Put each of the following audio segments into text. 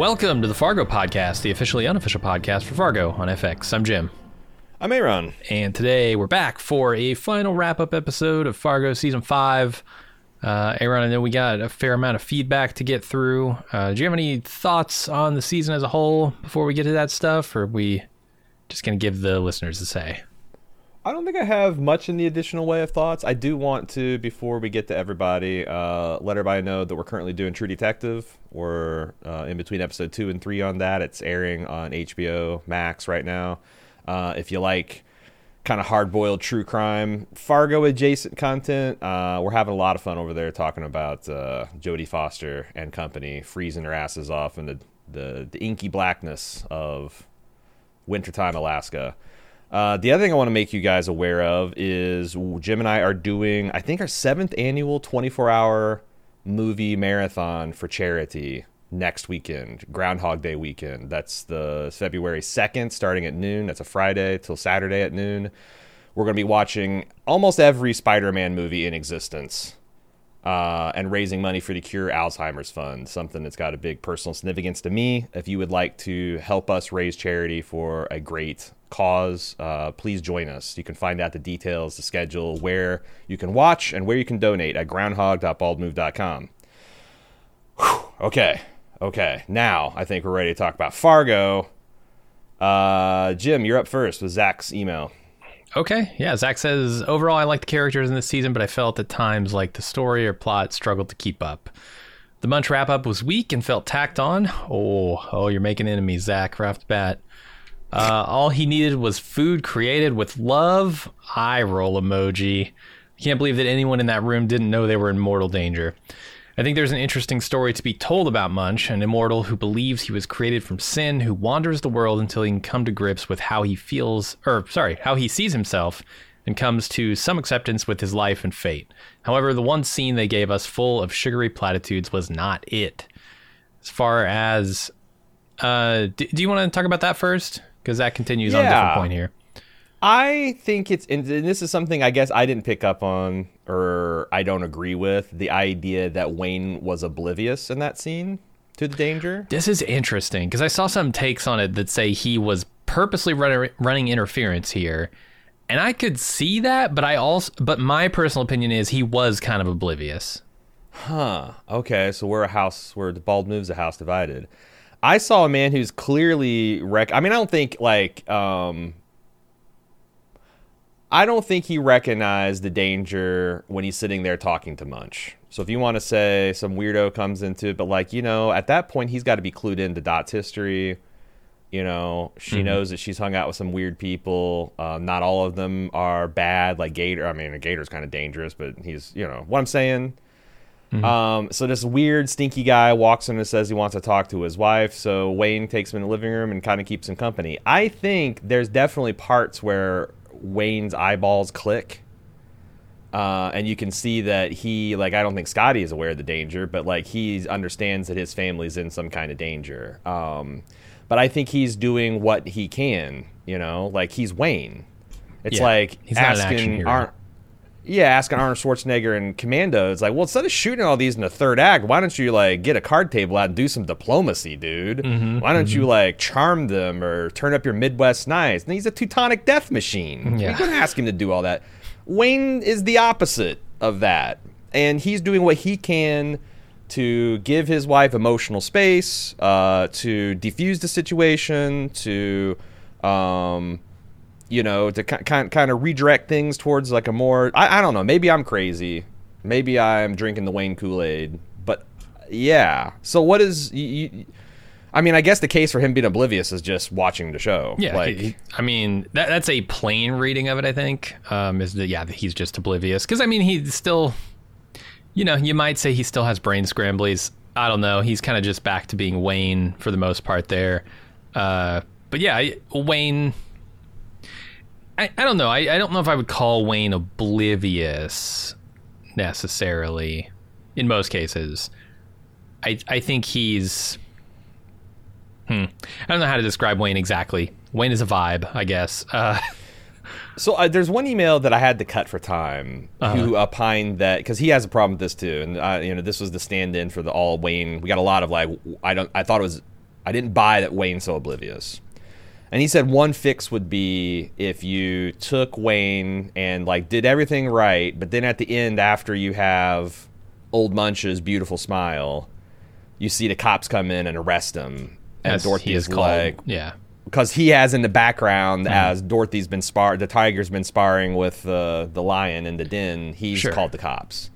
Welcome to the Fargo podcast, the officially unofficial podcast for Fargo on FX. I'm Jim. I'm Aaron. And today we're back for a final wrap up episode of Fargo season five. Uh, Aaron, I know we got a fair amount of feedback to get through. Uh, do you have any thoughts on the season as a whole before we get to that stuff, or are we just going to give the listeners a say? I don't think I have much in the additional way of thoughts. I do want to, before we get to everybody, uh, let everybody know that we're currently doing True Detective. We're uh, in between episode two and three on that. It's airing on HBO Max right now. Uh, if you like kind of hard boiled true crime, Fargo adjacent content, uh, we're having a lot of fun over there talking about uh, Jodie Foster and company freezing their asses off in the, the, the inky blackness of wintertime Alaska. Uh, the other thing I want to make you guys aware of is Jim and I are doing, I think, our seventh annual 24 hour movie marathon for charity next weekend, Groundhog Day weekend. That's the February 2nd, starting at noon. That's a Friday till Saturday at noon. We're going to be watching almost every Spider Man movie in existence. Uh, and raising money for the Cure Alzheimer's Fund, something that's got a big personal significance to me. If you would like to help us raise charity for a great cause, uh, please join us. You can find out the details, the schedule, where you can watch, and where you can donate at groundhog.baldmove.com. Whew, okay, okay. Now I think we're ready to talk about Fargo. Uh, Jim, you're up first with Zach's email. Okay, yeah. Zach says overall I like the characters in this season, but I felt at times like the story or plot struggled to keep up. The Munch wrap up was weak and felt tacked on. Oh, oh, you're making enemies, Zach, right off the bat. Uh, all he needed was food created with love. Eye roll emoji. I can't believe that anyone in that room didn't know they were in mortal danger. I think there's an interesting story to be told about Munch, an immortal who believes he was created from sin, who wanders the world until he can come to grips with how he feels, or sorry, how he sees himself, and comes to some acceptance with his life and fate. However, the one scene they gave us full of sugary platitudes was not it. As far as, uh, do, do you want to talk about that first? Because that continues yeah. on a different point here. I think it's, and this is something I guess I didn't pick up on or I don't agree with the idea that Wayne was oblivious in that scene to the danger. This is interesting because I saw some takes on it that say he was purposely run, running interference here. And I could see that, but I also, but my personal opinion is he was kind of oblivious. Huh. Okay. So we're a house where the bald moves a house divided. I saw a man who's clearly rec. I mean, I don't think like um, I don't think he recognized the danger when he's sitting there talking to Munch. So if you want to say some weirdo comes into it, but like you know, at that point he's got to be clued into Dot's history. You know, she mm-hmm. knows that she's hung out with some weird people. Uh, not all of them are bad. Like Gator, I mean, a Gator's kind of dangerous, but he's you know what I'm saying. Mm-hmm. Um, so this weird, stinky guy walks in and says he wants to talk to his wife. So Wayne takes him in the living room and kind of keeps him company. I think there's definitely parts where Wayne's eyeballs click. Uh, and you can see that he, like, I don't think Scotty is aware of the danger, but like he understands that his family's in some kind of danger. Um, but I think he's doing what he can, you know, like he's Wayne. It's yeah, like asking, Ar- yeah, asking Arnold Schwarzenegger and Commando, it's like, well, instead of shooting all these in the third act, why don't you like get a card table out and do some diplomacy, dude? Mm-hmm, why don't mm-hmm. you like charm them or turn up your Midwest nice? And he's a Teutonic death machine. Yeah. You can ask him to do all that. Wayne is the opposite of that, and he's doing what he can to give his wife emotional space, uh, to defuse the situation, to, um, you know, to kind kind of redirect things towards like a more. I, I don't know. Maybe I'm crazy. Maybe I'm drinking the Wayne Kool Aid. But yeah. So what is you, you, I mean, I guess the case for him being oblivious is just watching the show. Yeah, like he- I mean that that's a plain reading of it. I think um, is that yeah he's just oblivious because I mean he's still, you know, you might say he still has brain scramblies. I don't know. He's kind of just back to being Wayne for the most part there. Uh, but yeah, Wayne. I, I don't know. I, I don't know if I would call Wayne oblivious necessarily. In most cases, I I think he's. Hmm. I don't know how to describe Wayne exactly. Wayne is a vibe, I guess. Uh, So uh, there's one email that I had to cut for time who opined that because he has a problem with this too, and uh, you know this was the stand-in for the all Wayne. We got a lot of like I don't I thought it was I didn't buy that Wayne's so oblivious, and he said one fix would be if you took Wayne and like did everything right, but then at the end after you have Old Munch's beautiful smile, you see the cops come in and arrest him, and as Dorothy is like, yeah. because he has in the background Mm-hmm. as Dorothy's been spar the tiger's been sparring with the the lion in the den. He's Sure. called the cops.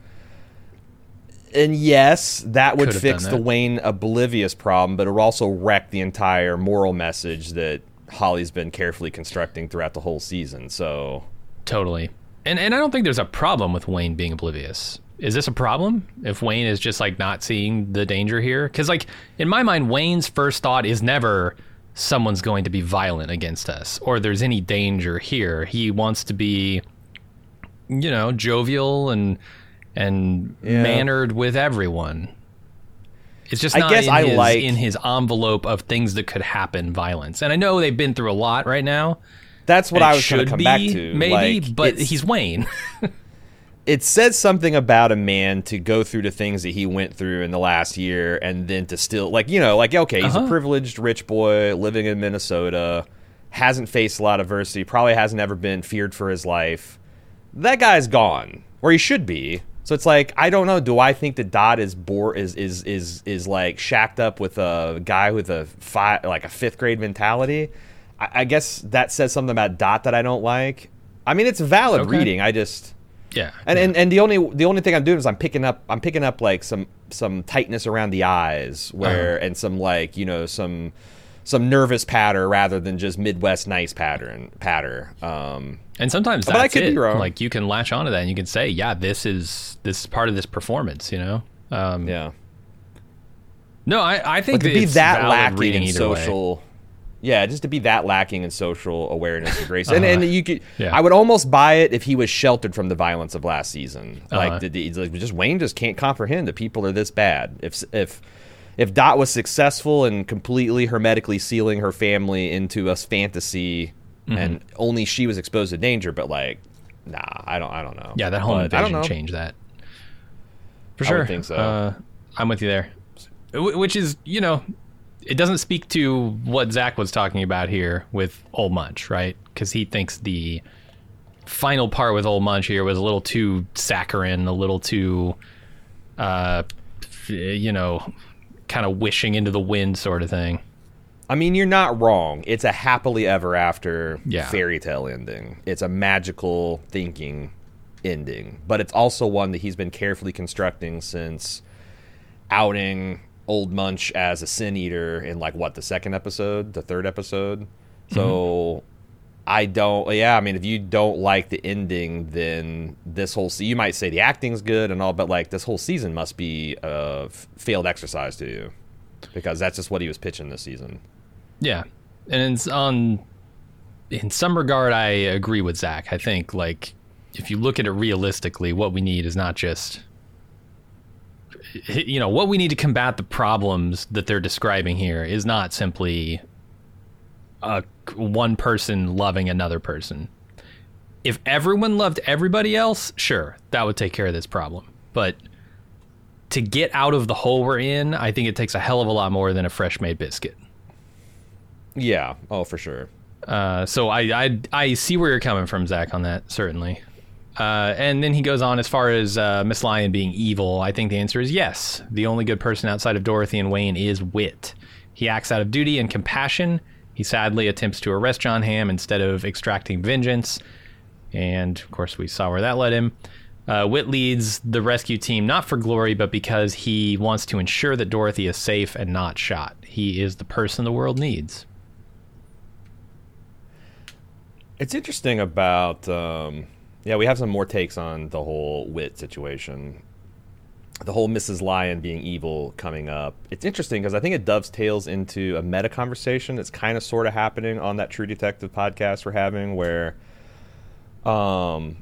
And yes, that would fix done the. Wayne oblivious problem, but it would also wreck the entire moral message that Hawley's been carefully constructing throughout the whole season. So Totally. And and I don't think there's a problem with Wayne being oblivious. Is this a problem if Wayne is just like not seeing the danger here? Cuz like in my mind Wayne's first thought is never someone's going to be violent against us or there's any danger here. He wants to be you know, jovial and and Yeah. mannered with everyone. It's just I not guess in, I his, like- in his envelope of things that could happen violence. And I know they've been through a lot right now. that's what I was going to should come be, back to. maybe, Like, but he's Wayne. it says something about a man to go through the things that he went through in the last year and then to still like you know like okay he's a Uh-huh. privileged rich boy living in minnesota hasn't faced a lot of adversity probably hasn't ever been feared for his life that guy's gone or he should be so it's like i don't know do i think that dot is bore is is is is like shacked up with a guy with a five like a fifth grade mentality I, I guess that says something about dot that i don't like i mean it's valid Okay. reading i just yeah. and, and and the only the only thing I'm doing is I'm picking up I'm picking up like some some tightness around the eyes where Uh-huh. and some like you know some some nervous patter rather than just Midwest nice pattern patter. Um, And sometimes But I that's could be it. wrong. Like you can latch onto that and you can say, yeah, this is this is part of this performance. You know. Um, yeah, No, I I think but to that be that valid lacking in either way. social. Yeah, just to be that lacking in social awareness and grace, and, Uh-huh. and you could, Yeah. I would almost buy it if he was sheltered from the violence of last season. Uh-huh. Like, did he's like, just Wayne just can't comprehend that people are this bad. If if if Dot was successful in completely hermetically sealing her family into a fantasy, Mm-hmm. and only she was exposed to danger, but like, nah, I don't, I don't know. Yeah, that home But I invasion changed that. For I sure. would think so. Uh, I'm with you there. Which is, you know, it doesn't speak to what Zach was talking about here with Old Munch, right? Because he thinks the final part with Old Munch here was a little too saccharine, a little too, uh, you know, kind of wishing into the wind sort of thing. I mean, you're not wrong. It's a happily ever after Yeah. fairy tale ending. It's a magical thinking ending, but it's also one that he's been carefully constructing since outing Old Munch as a sin eater in like what the second episode, the third episode. So mm-hmm. I don't. Yeah, I mean, if you don't like the ending, then this whole se- you might say the acting's good and all, but like this whole season must be a failed exercise to you because that's just what he was pitching this season. Yeah, and on. In some regard, I agree with Zach. I think like if you look at it realistically, what we need is not just. Eh, you know what we need to combat the problems that they're describing here is not simply a one person loving another person. If everyone loved everybody else, sure, that would take care of this problem. But to get out of the hole we're in, I think it takes a hell of a lot more than a fresh made biscuit. Yeah. Oh, for sure. Uh, so I, I I see where you're coming from, Zach, on that certainly. Uh, and then he goes on as far as uh, Miss Lyon being evil. I think the answer is yes. The only good person outside of Dorothy and Wayne is Wit. He acts out of duty and compassion. He sadly attempts to arrest Jon Hamm instead of extracting vengeance. And of course, we saw where that led him. Uh, Whit leads the rescue team not for glory, but because he wants to ensure that Dorothy is safe and not shot. He is the person the world needs. It's interesting about, um, yeah, we have some more takes on the whole wit situation. The whole Mrs. Lyon being evil coming up. It's interesting because I think it dovetails into a meta conversation that's kind of sort of happening on that True Detective podcast we're having, where, um,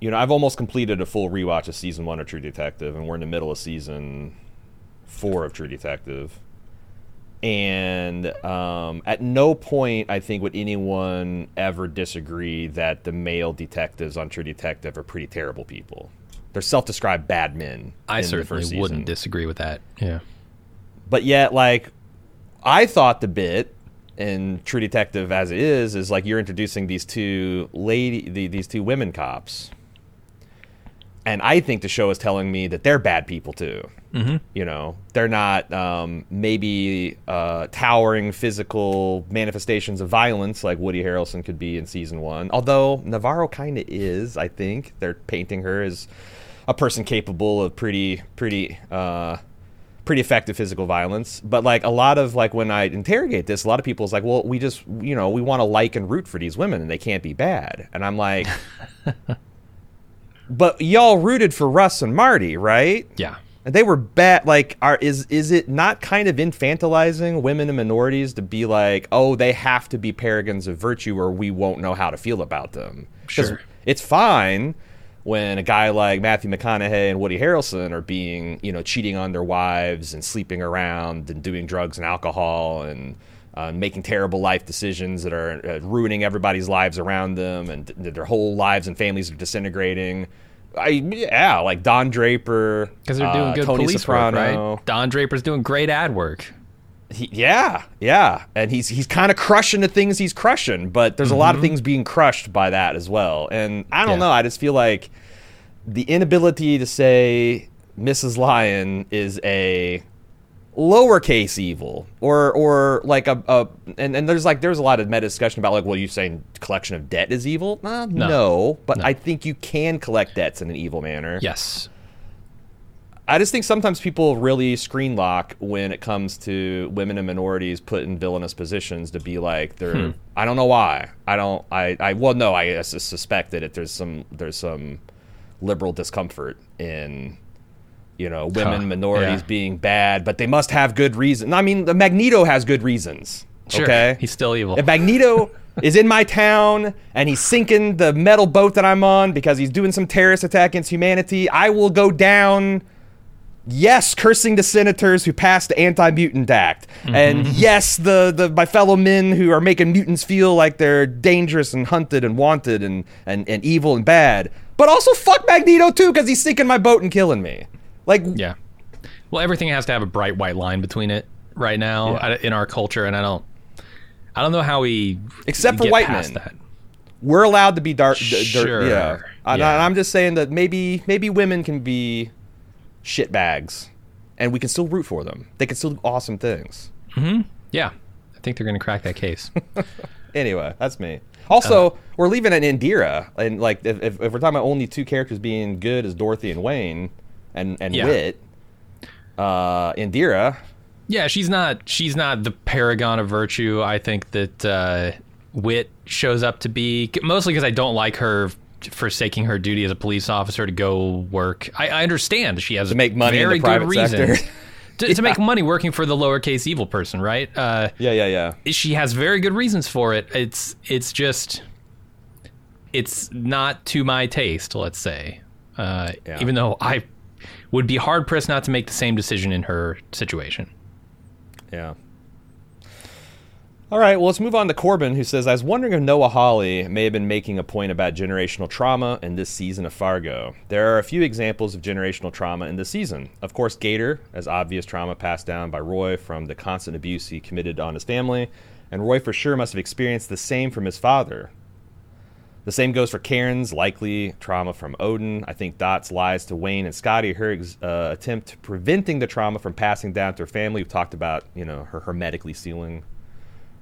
you know, I've almost completed a full rewatch of season one of True Detective, and we're in the middle of season four of True Detective and um, at no point I think would anyone ever disagree that the male detectives on True Detective are pretty terrible people. They're self-described bad men. I certainly wouldn't disagree with that. Yeah. But yet, like, I thought the bit in True Detective as it is is like you're introducing these two lady, the, these two women cops, and I think the show is telling me that they're bad people too. Mm-hmm. You know, they're not um, maybe uh, towering physical manifestations of violence like Woody Harrelson could be in season one. Although Navarro kind of is, I think they're painting her as a person capable of pretty, pretty. Uh, pretty effective physical violence. But like a lot of like when I interrogate this, a lot of people is like, well, we just you know we want to like and root for these women, and they can't be bad. And I'm like, but y'all rooted for Rust and Marty, right? Yeah. And they were bad. Like, are is is it not kind of infantilizing women and minorities to be like, oh, they have to be paragons of virtue, or we won't know how to feel about them? Sure. It's fine when a guy like Matthew McConaughey and Woody Harrelson are being, you know, cheating on their wives and sleeping around and doing drugs and alcohol and uh, making terrible life decisions that are uh, ruining everybody's lives around them and th- their whole lives and families are disintegrating. I yeah, like Don Draper Because they're doing uh, good Tony police Soprano. work, right? Don Draper's doing great ad work. He, yeah, yeah, and he's he's kind of crushing the things he's crushing, but there's a lot of things being crushed by that as well. And I don't Mm-hmm. Yeah. know, I just feel like the inability to say Mrs. Lyon is a lowercase evil or or like a, a and, and there's like there's a lot of meta discussion about like well you saying collection of debt is evil uh, no. but i think you can collect debts in an evil manner Yes. I just think sometimes people really screen lock when it comes to women and minorities put in villainous positions to be like they're. I don't know why. I don't. I. I well, no. I suspect that it, there's some there's some liberal discomfort in you know women Huh, minorities yeah. being bad, but they must have good reason. I mean, the Magneto has good reasons. Sure. Okay, He's still evil. if Magneto is in my town and he's sinking the metal boat that I'm on because he's doing some terrorist attack against humanity, I will go down. Yes, cursing the senators who passed the Anti-Mutant Act, mm-hmm. and yes, the, the my fellow men who are making mutants feel like they're dangerous and hunted and wanted and, and, and evil and bad. But also fuck Magneto too because he's sinking my boat and killing me. Like, Yeah. Well, everything has to have a bright white line between it right now Yeah. In our culture, and I don't, I don't know how we Except for white men. That. we're allowed to be dark. dirt, Sure. yeah. And Yeah. I- I'm just saying that maybe maybe women can be shitbags, and we can still root for them. They can still do awesome things. Yeah, I think they're going to crack that case. Anyway, that's me. Also, Uh. we're leaving an Indira, and like if, if, if we're talking about only two characters being good as Dorothy and Wayne, and and Yeah. Wit, uh, Indira. yeah, she's not. She's not the paragon of virtue. I think that uh, Wit shows up to be mostly because I don't like her forsaking her duty as a police officer to go work. I, I understand she has To make money in very the private good reasons sector. to, to make money working for the lowercase evil person, right? Uh, Yeah, yeah, yeah. she has very good reasons for it. It's it's just it's not to my taste, let's say. Uh, Yeah. Even though I would be hard pressed not to make the same decision in her situation. Yeah. All right, well, let's move on to Corbin, who says, I was wondering if Noah Hawley may have been making a point about generational trauma in this season of Fargo. There are a few examples of generational trauma in this season. Of course, Gator, as obvious trauma passed down by Roy from the constant abuse he committed on his family, and Roy for sure must have experienced the same from his father. The same goes for Karen's likely trauma from Odin. I think Dot's lies to Wayne and Scotty, her uh, attempt preventing the trauma from passing down to her family. We've talked about, you know, her hermetically sealing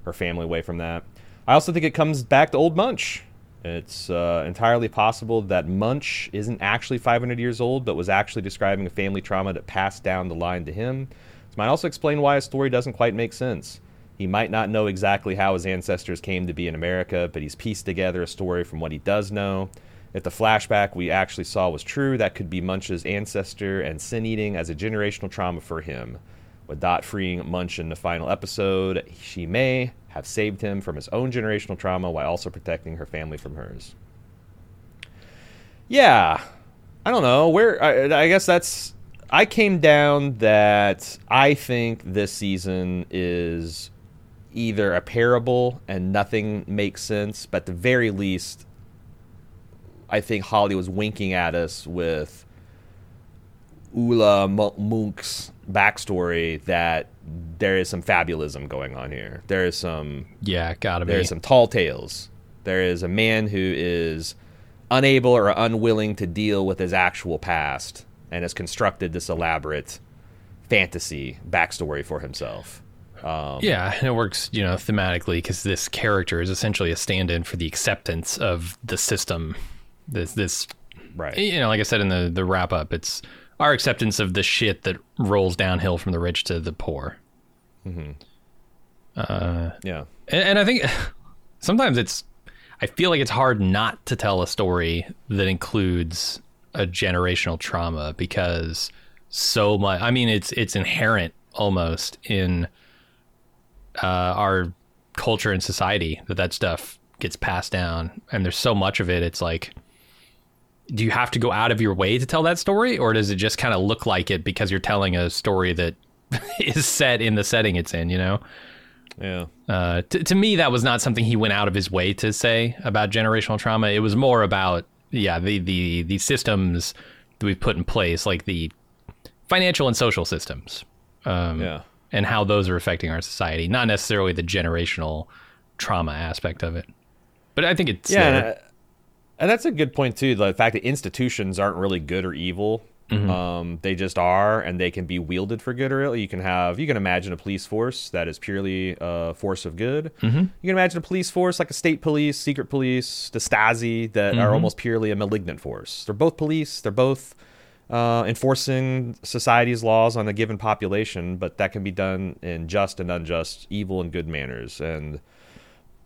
her family away from that. I also think it comes back to Old Munch. It's uh, entirely possible that Munch isn't actually 500 years old, but was actually describing a family trauma that passed down the line to him. This might also explain why his story doesn't quite make sense. He might not know exactly how his ancestors came to be in America, but he's pieced together a story from what he does know. If the flashback we actually saw was true, that could be Munch's ancestor and sin eating as a generational trauma for him. With Dot freeing Munch in the final episode, she may have saved him from his own generational trauma while also protecting her family from hers. Yeah, I don't know where. I, I guess that's. I came down that I think this season is either a parable and nothing makes sense, but at the very least, I think Hawley was winking at us with Old Munch's backstory that there is some fabulism going on here. There is some yeah, gotta be. There is some tall tales. There is a man who is unable or unwilling to deal with his actual past and has constructed this elaborate fantasy backstory for himself. Um, yeah, and it works, you know, thematically because this character is essentially a stand-in for the acceptance of the system. This, this, right? You know, like I said in the the wrap up, it's our acceptance of the shit that rolls downhill from the rich to the poor. Mm-hmm. Uh, yeah, and, and I think sometimes it's, I feel like it's hard not to tell a story that includes a generational trauma because so much. I mean, it's it's inherent almost in uh, our culture and society that that stuff gets passed down, and there's so much of it. It's like, do you have to go out of your way to tell that story, or does it just kind of look like it because you're telling a story that is set in the setting it's in? You know. Yeah. Uh, t- to me, that was not something he went out of his way to say about generational trauma. It was more about, yeah, the the the systems that we've put in place, like the financial and social systems. Um, yeah and how those are affecting our society, not necessarily the generational trauma aspect of it. But I think it's yeah, and, uh, and, that's a good point too. The fact that institutions aren't really good or evil. Mm-hmm. Um, they just are, and they can be wielded for good or ill. You can have, you can imagine a police force that is purely a force of good. Mm-hmm. You can imagine a police force like a state police, secret police, the Stasi that mm-hmm. are almost purely a malignant force. They're both police. They're both uh, enforcing society's laws on a given population, but that can be done in just and unjust, evil and good manners. And,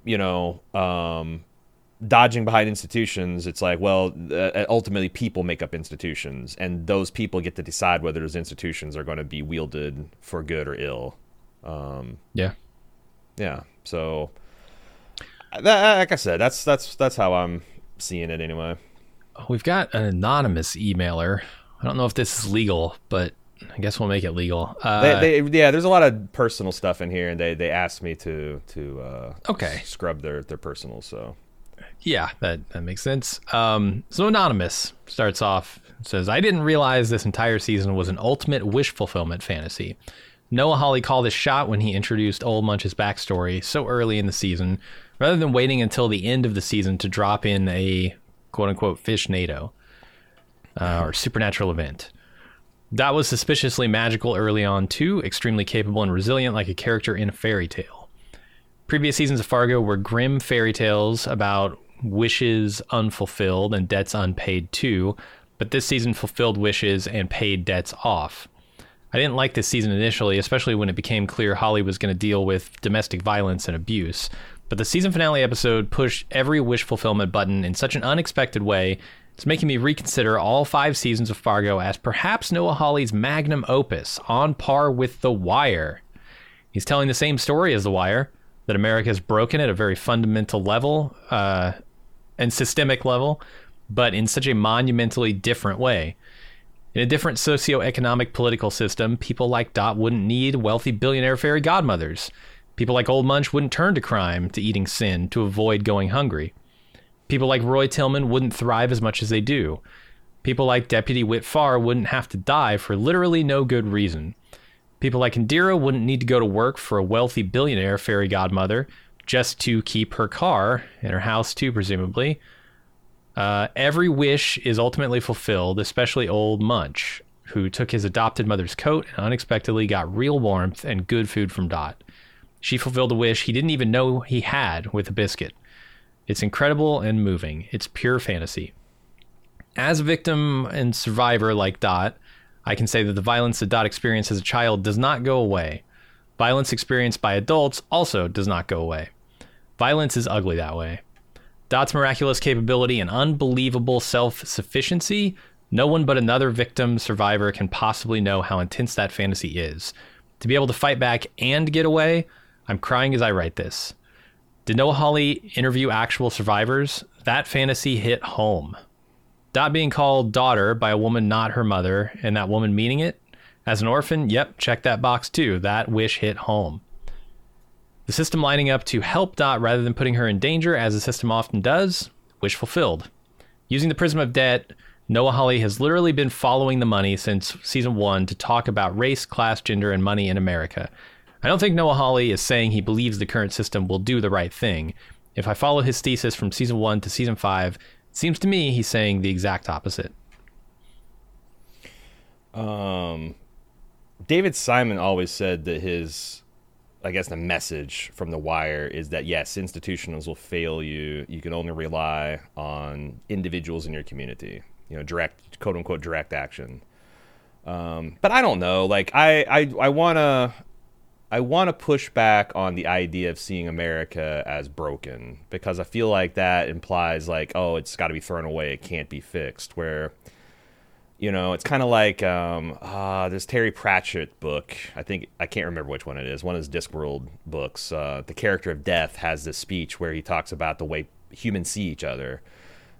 you know, um, dodging behind institutions, it's like, well, uh, ultimately people make up institutions, and those people get to decide whether those institutions are going to be wielded for good or ill. Um, yeah. Yeah. So, that, like I said, that's that's that's how I'm seeing it anyway. We've got an anonymous emailer I don't know if this is legal, but I guess we'll make it legal. Uh, they, they, yeah, there's a lot of personal stuff in here, and they, they asked me to to uh, okay scrub their their personal. So yeah, that that makes sense. Um, so anonymous starts off says, "I didn't realize this entire season was an ultimate wish fulfillment fantasy." Noah Hawley called his shot when he introduced Old Munch's backstory so early in the season, rather than waiting until the end of the season to drop in a quote unquote fish NATO uh, or supernatural event. That was suspiciously magical early on, too, extremely capable and resilient like a character in a fairy tale. Previous seasons of Fargo were grim fairy tales about wishes unfulfilled and debts unpaid, too, but this season fulfilled wishes and paid debts off. I didn't like this season initially, especially when it became clear Hawley was going to deal with domestic violence and abuse. But the season finale episode pushed every wish fulfillment button in such an unexpected way it's making me reconsider all five seasons of Fargo as perhaps Noah Hawley's magnum opus, on par with The Wire. He's telling the same story as The Wire, that America is broken at a very fundamental level uh, and systemic level, but in such a monumentally different way. In a different socio-economic political system, people like Dot wouldn't need wealthy billionaire fairy godmothers. People like Old Munch wouldn't turn to crime, to eating sin, to avoid going hungry. People like Roy Tillman wouldn't thrive as much as they do. People like Deputy Whit Farr wouldn't have to die for literally no good reason. People like Indira wouldn't need to go to work for a wealthy billionaire fairy godmother just to keep her car and her house too, presumably. Uh, every wish is ultimately fulfilled, especially old Munch, who took his adopted mother's coat and unexpectedly got real warmth and good food from Dot. She fulfilled a wish he didn't even know he had with a biscuit. It's incredible and moving. It's pure fantasy. As a victim and survivor like Dot, I can say that the violence that Dot experienced as a child does not go away. Violence experienced by adults also does not go away. Violence is ugly that way. Dot's miraculous capability and unbelievable self sufficiency, no one but another victim survivor can possibly know how intense that fantasy is. To be able to fight back and get away, I'm crying as I write this. Did Noah Hawley interview actual survivors? That fantasy hit home. Dot being called daughter by a woman not her mother, and that woman meaning it? As an orphan, yep, check that box too. That wish hit home. The system lining up to help Dot rather than putting her in danger, as the system often does, wish fulfilled. Using the prism of debt, Noah Hawley has literally been following the money since season one to talk about race, class, gender, and money in America. I don't think Noah Hawley is saying he believes the current system will do the right thing. If I follow his thesis from season one to season five, it seems to me he's saying the exact opposite. Um, David Simon always said that his, I guess, the message from The Wire is that yes, institutions will fail you. You can only rely on individuals in your community. You know, direct, quote unquote, direct action. Um, but I don't know. Like, I, I, I wanna, I want to push back on the idea of seeing America as broken because I feel like that implies like, oh, it's got to be thrown away, it can't be fixed. Where you know, it's kind of like um, uh, this Terry Pratchett book. I think I can't remember which one it is. One of his Discworld books. Uh, the character of Death has this speech where he talks about the way humans see each other.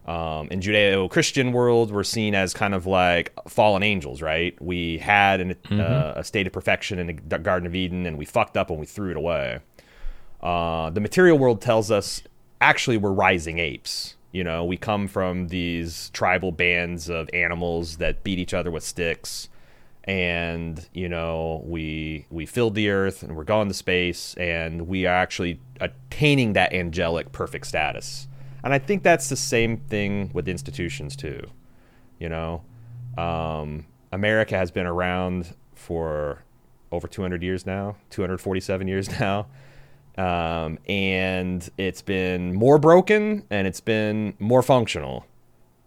Um, in Judeo-Christian world, we're seen as kind of like fallen angels, right? We had an, mm-hmm. uh, a state of perfection in the Garden of Eden, and we fucked up and we threw it away. Uh, the material world tells us actually we're rising apes you know, we come from these tribal bands of animals that beat each other with sticks and you know we we filled the earth and we're going to space and we are actually attaining that angelic perfect status and i think that's the same thing with institutions too you know um, america has been around for over 200 years now 247 years now um, and it's been more broken and it's been more functional.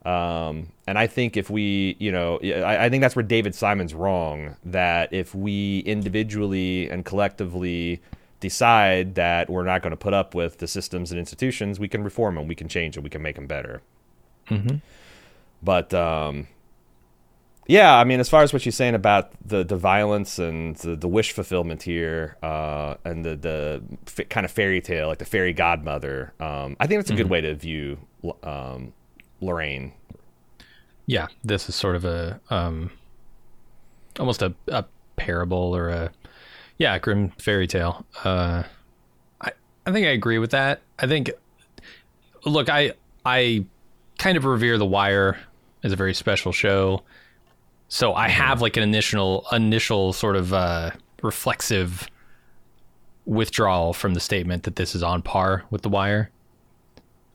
Um, and I think if we, you know, I, I, think that's where David Simon's wrong. That if we individually and collectively decide that we're not going to put up with the systems and institutions, we can reform them, we can change them, we can make them better. Mm-hmm. But um, yeah, I mean, as far as what you're saying about the, the violence and the, the wish fulfillment here, uh, and the the f- kind of fairy tale, like the fairy godmother, um, I think that's a mm-hmm. good way to view um, Lorraine. Yeah, this is sort of a um, almost a, a parable or a yeah, grim fairy tale. Uh, I I think I agree with that. I think look, I I kind of revere The Wire as a very special show. So I mm-hmm. have like an initial initial sort of uh, reflexive withdrawal from the statement that this is on par with The Wire.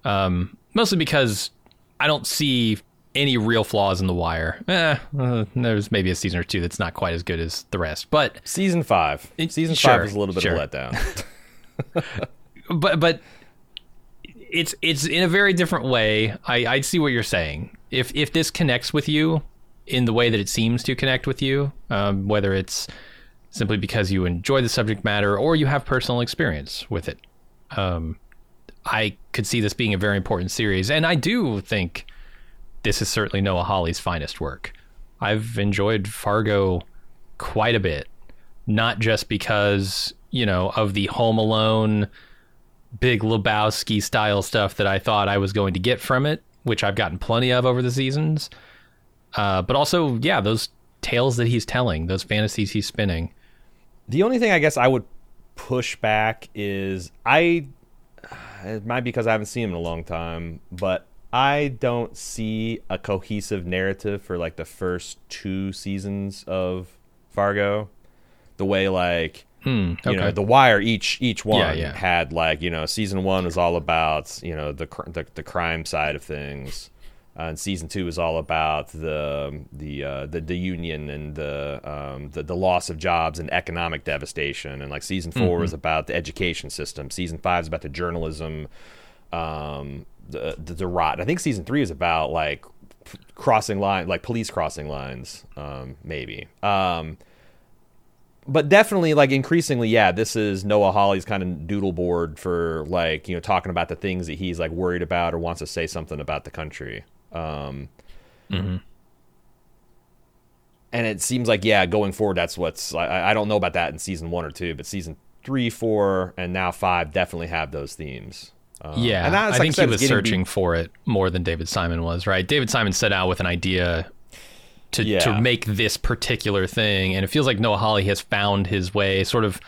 Um, mostly because I don't see any real flaws in The Wire. Eh, uh, there's maybe a season or two that's not quite as good as the rest, but season five, it, season sure, five is a little bit sure. of a letdown. but but it's it's in a very different way. I I see what you're saying. If if this connects with you, in the way that it seems to connect with you, um, whether it's simply because you enjoy the subject matter or you have personal experience with it. Um, I could see this being a very important series, and I do think this is certainly Noah Hawley's finest work. I've enjoyed Fargo quite a bit, not just because you know of the Home Alone, Big Lebowski style stuff that I thought I was going to get from it, which I've gotten plenty of over the seasons uh, but also, yeah, those tales that he's telling, those fantasies he's spinning. The only thing I guess I would push back is I. It might be because I haven't seen him in a long time, but I don't see a cohesive narrative for like the first two seasons of Fargo. The way like Hmm, okay. You know, The Wire each each one yeah, yeah. had like you know season one was all about you know the, the the crime side of things, Uh, and season two is all about the the uh, the, the union and the, um, the the loss of jobs and economic devastation. And like season 4 Mm-hmm. is about the education system. Season five is about the journalism, um, the, the the rot. I think season three is about like p- crossing line, like police crossing lines, um, maybe. Um, but definitely like increasingly yeah this is noah hawley's kind of doodle board for like you know talking about the things that he's like worried about or wants to say something about the country um and it seems like yeah going forward that's what's I, I don't know about that in season one or two but season three four and now five definitely have those themes um, Yeah, and that's, I like think said, he was getting to be- searching for it more than David Simon was, right? David Simon set out with an idea to Yeah. to make this particular thing, and it feels like Noah Hawley has found his way, sort of,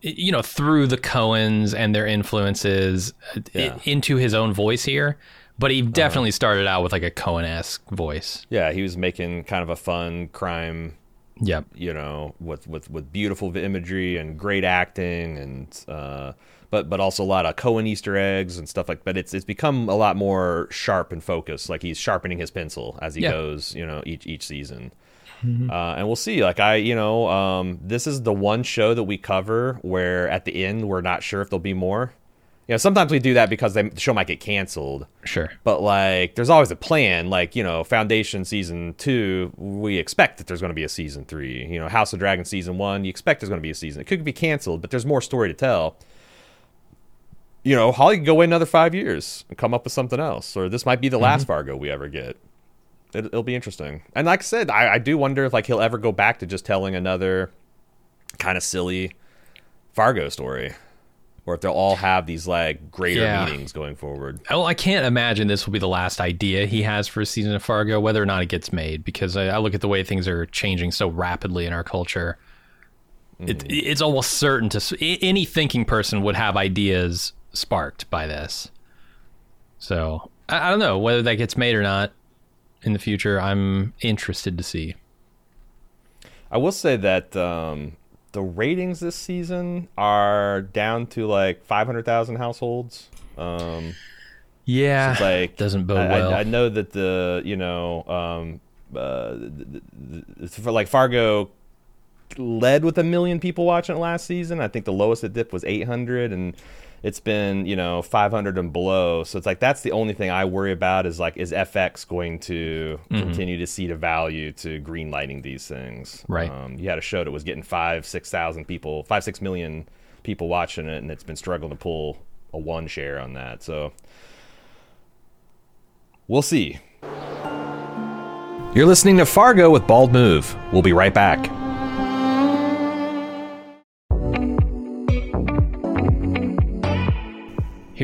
you know, through the Coens and their influences uh, i- Yeah. into his own voice here. But he definitely started out with like a Coen esque voice. yeah he was making kind of a fun crime Yep. you know, with with with beautiful imagery and great acting, and uh, but but also a lot of Coen Easter eggs and stuff like. But it's it's become a lot more sharp and focused. Like he's sharpening his pencil as he Yeah. goes, you know, each each season. Uh, and we'll see. Like I, you know, um, this is the one show that we cover where at the end we're not sure if there'll be more. You know, sometimes we do that because they, the show might get canceled. Sure. But like, there's always a plan. Like, you know, Foundation season two, we expect that there's going to be a season three. You know, House of Dragon season one, you expect there's going to be a season. It could be canceled, but there's more story to tell. You know, Hawley could go wait another five years and come up with something else, or this might be the last mm-hmm. Fargo we ever get. It, it'll be interesting. And like I said, I, I do wonder if like he'll ever go back to just telling another kind of silly Fargo story, or if they'll all have these like greater Yeah. meanings going forward. Well, I can't imagine this will be the last idea he has for a season of Fargo, whether or not it gets made, because I, I look at the way things are changing so rapidly in our culture. It, mm-hmm. it's almost certain to any thinking person would have ideas sparked by this. So I, I don't know whether that gets made or not in the future. I'm interested to see. I will say that um, the ratings this season are down to like 500,000 households. Um, Yeah, like doesn't bode I, I- well. I, know that the you know um, uh, th- th- th- for like Fargo led with a million people watching it last season. I think the lowest it dipped was 800 and it's been, you know, 500 and below. So it's like that's the only thing I worry about is like is FX going to Mm-hmm. continue to see the value to green lighting these things. Right. Um, you had a show that was getting 5 6,000 people, 5 6 million people watching it and it's been struggling to pull a one share on that. So We'll see. You're listening to Fargo with Bald Move. We'll be right back.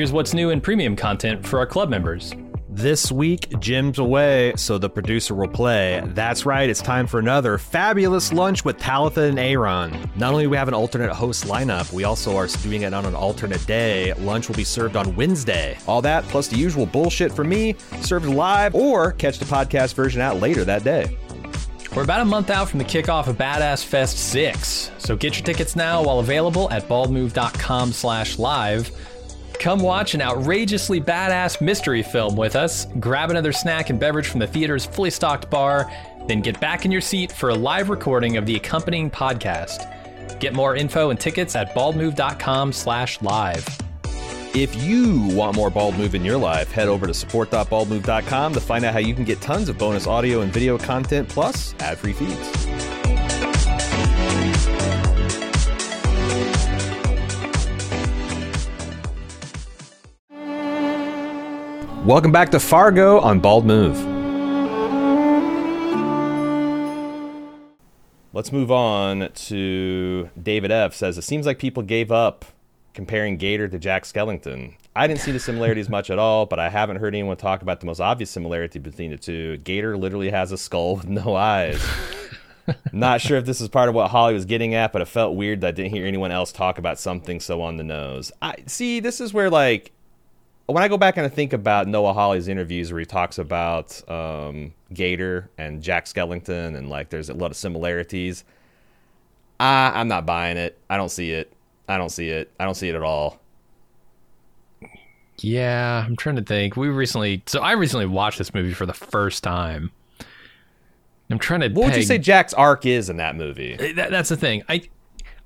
Here's what's new in premium content for our club members. This week, Jim's away, so the producer will play. That's right, it's time for another fabulous lunch with Talitha and Aaron. Not only do we have an alternate host lineup, we also are doing it on an alternate day. Lunch will be served on Wednesday. All that, plus the usual bullshit from me, served live, or catch the podcast version out later that day. We're about a month out from the kickoff of Badass Fest 6, so get your tickets now while available at baldmove.com slash live. Come watch an outrageously badass mystery film with us, grab another snack and beverage from the theater's fully stocked bar, then get back in your seat for a live recording of the accompanying podcast. Get more info and tickets at baldmove.com slash live. If you want more Bald Move in your life, head over to support.baldmove.com to find out how you can get tons of bonus audio and video content plus ad-free feeds. Welcome back to Fargo on Bald Move. Let's move on to David F. says it seems like people gave up comparing Gator to Jack Skellington. I didn't see the similarities much at all, but I haven't heard anyone talk about the most obvious similarity between the two. Gator literally has a skull with no eyes. Not sure if this is part of what Hawley was getting at, but it felt weird that I didn't hear anyone else talk about something so on the nose. I see. This is where like when I go back and I think about Noah Hawley's interviews where he talks about um, Gator and Jack Skellington and like there's a lot of similarities. I, I'm not buying it. I don't see it. I don't see it. I don't see it at all. Yeah, I'm trying to think. We recently, so I recently watched this movie for the first time. I'm trying to. What would you say Jack's arc is in that movie? That, that's the thing. I,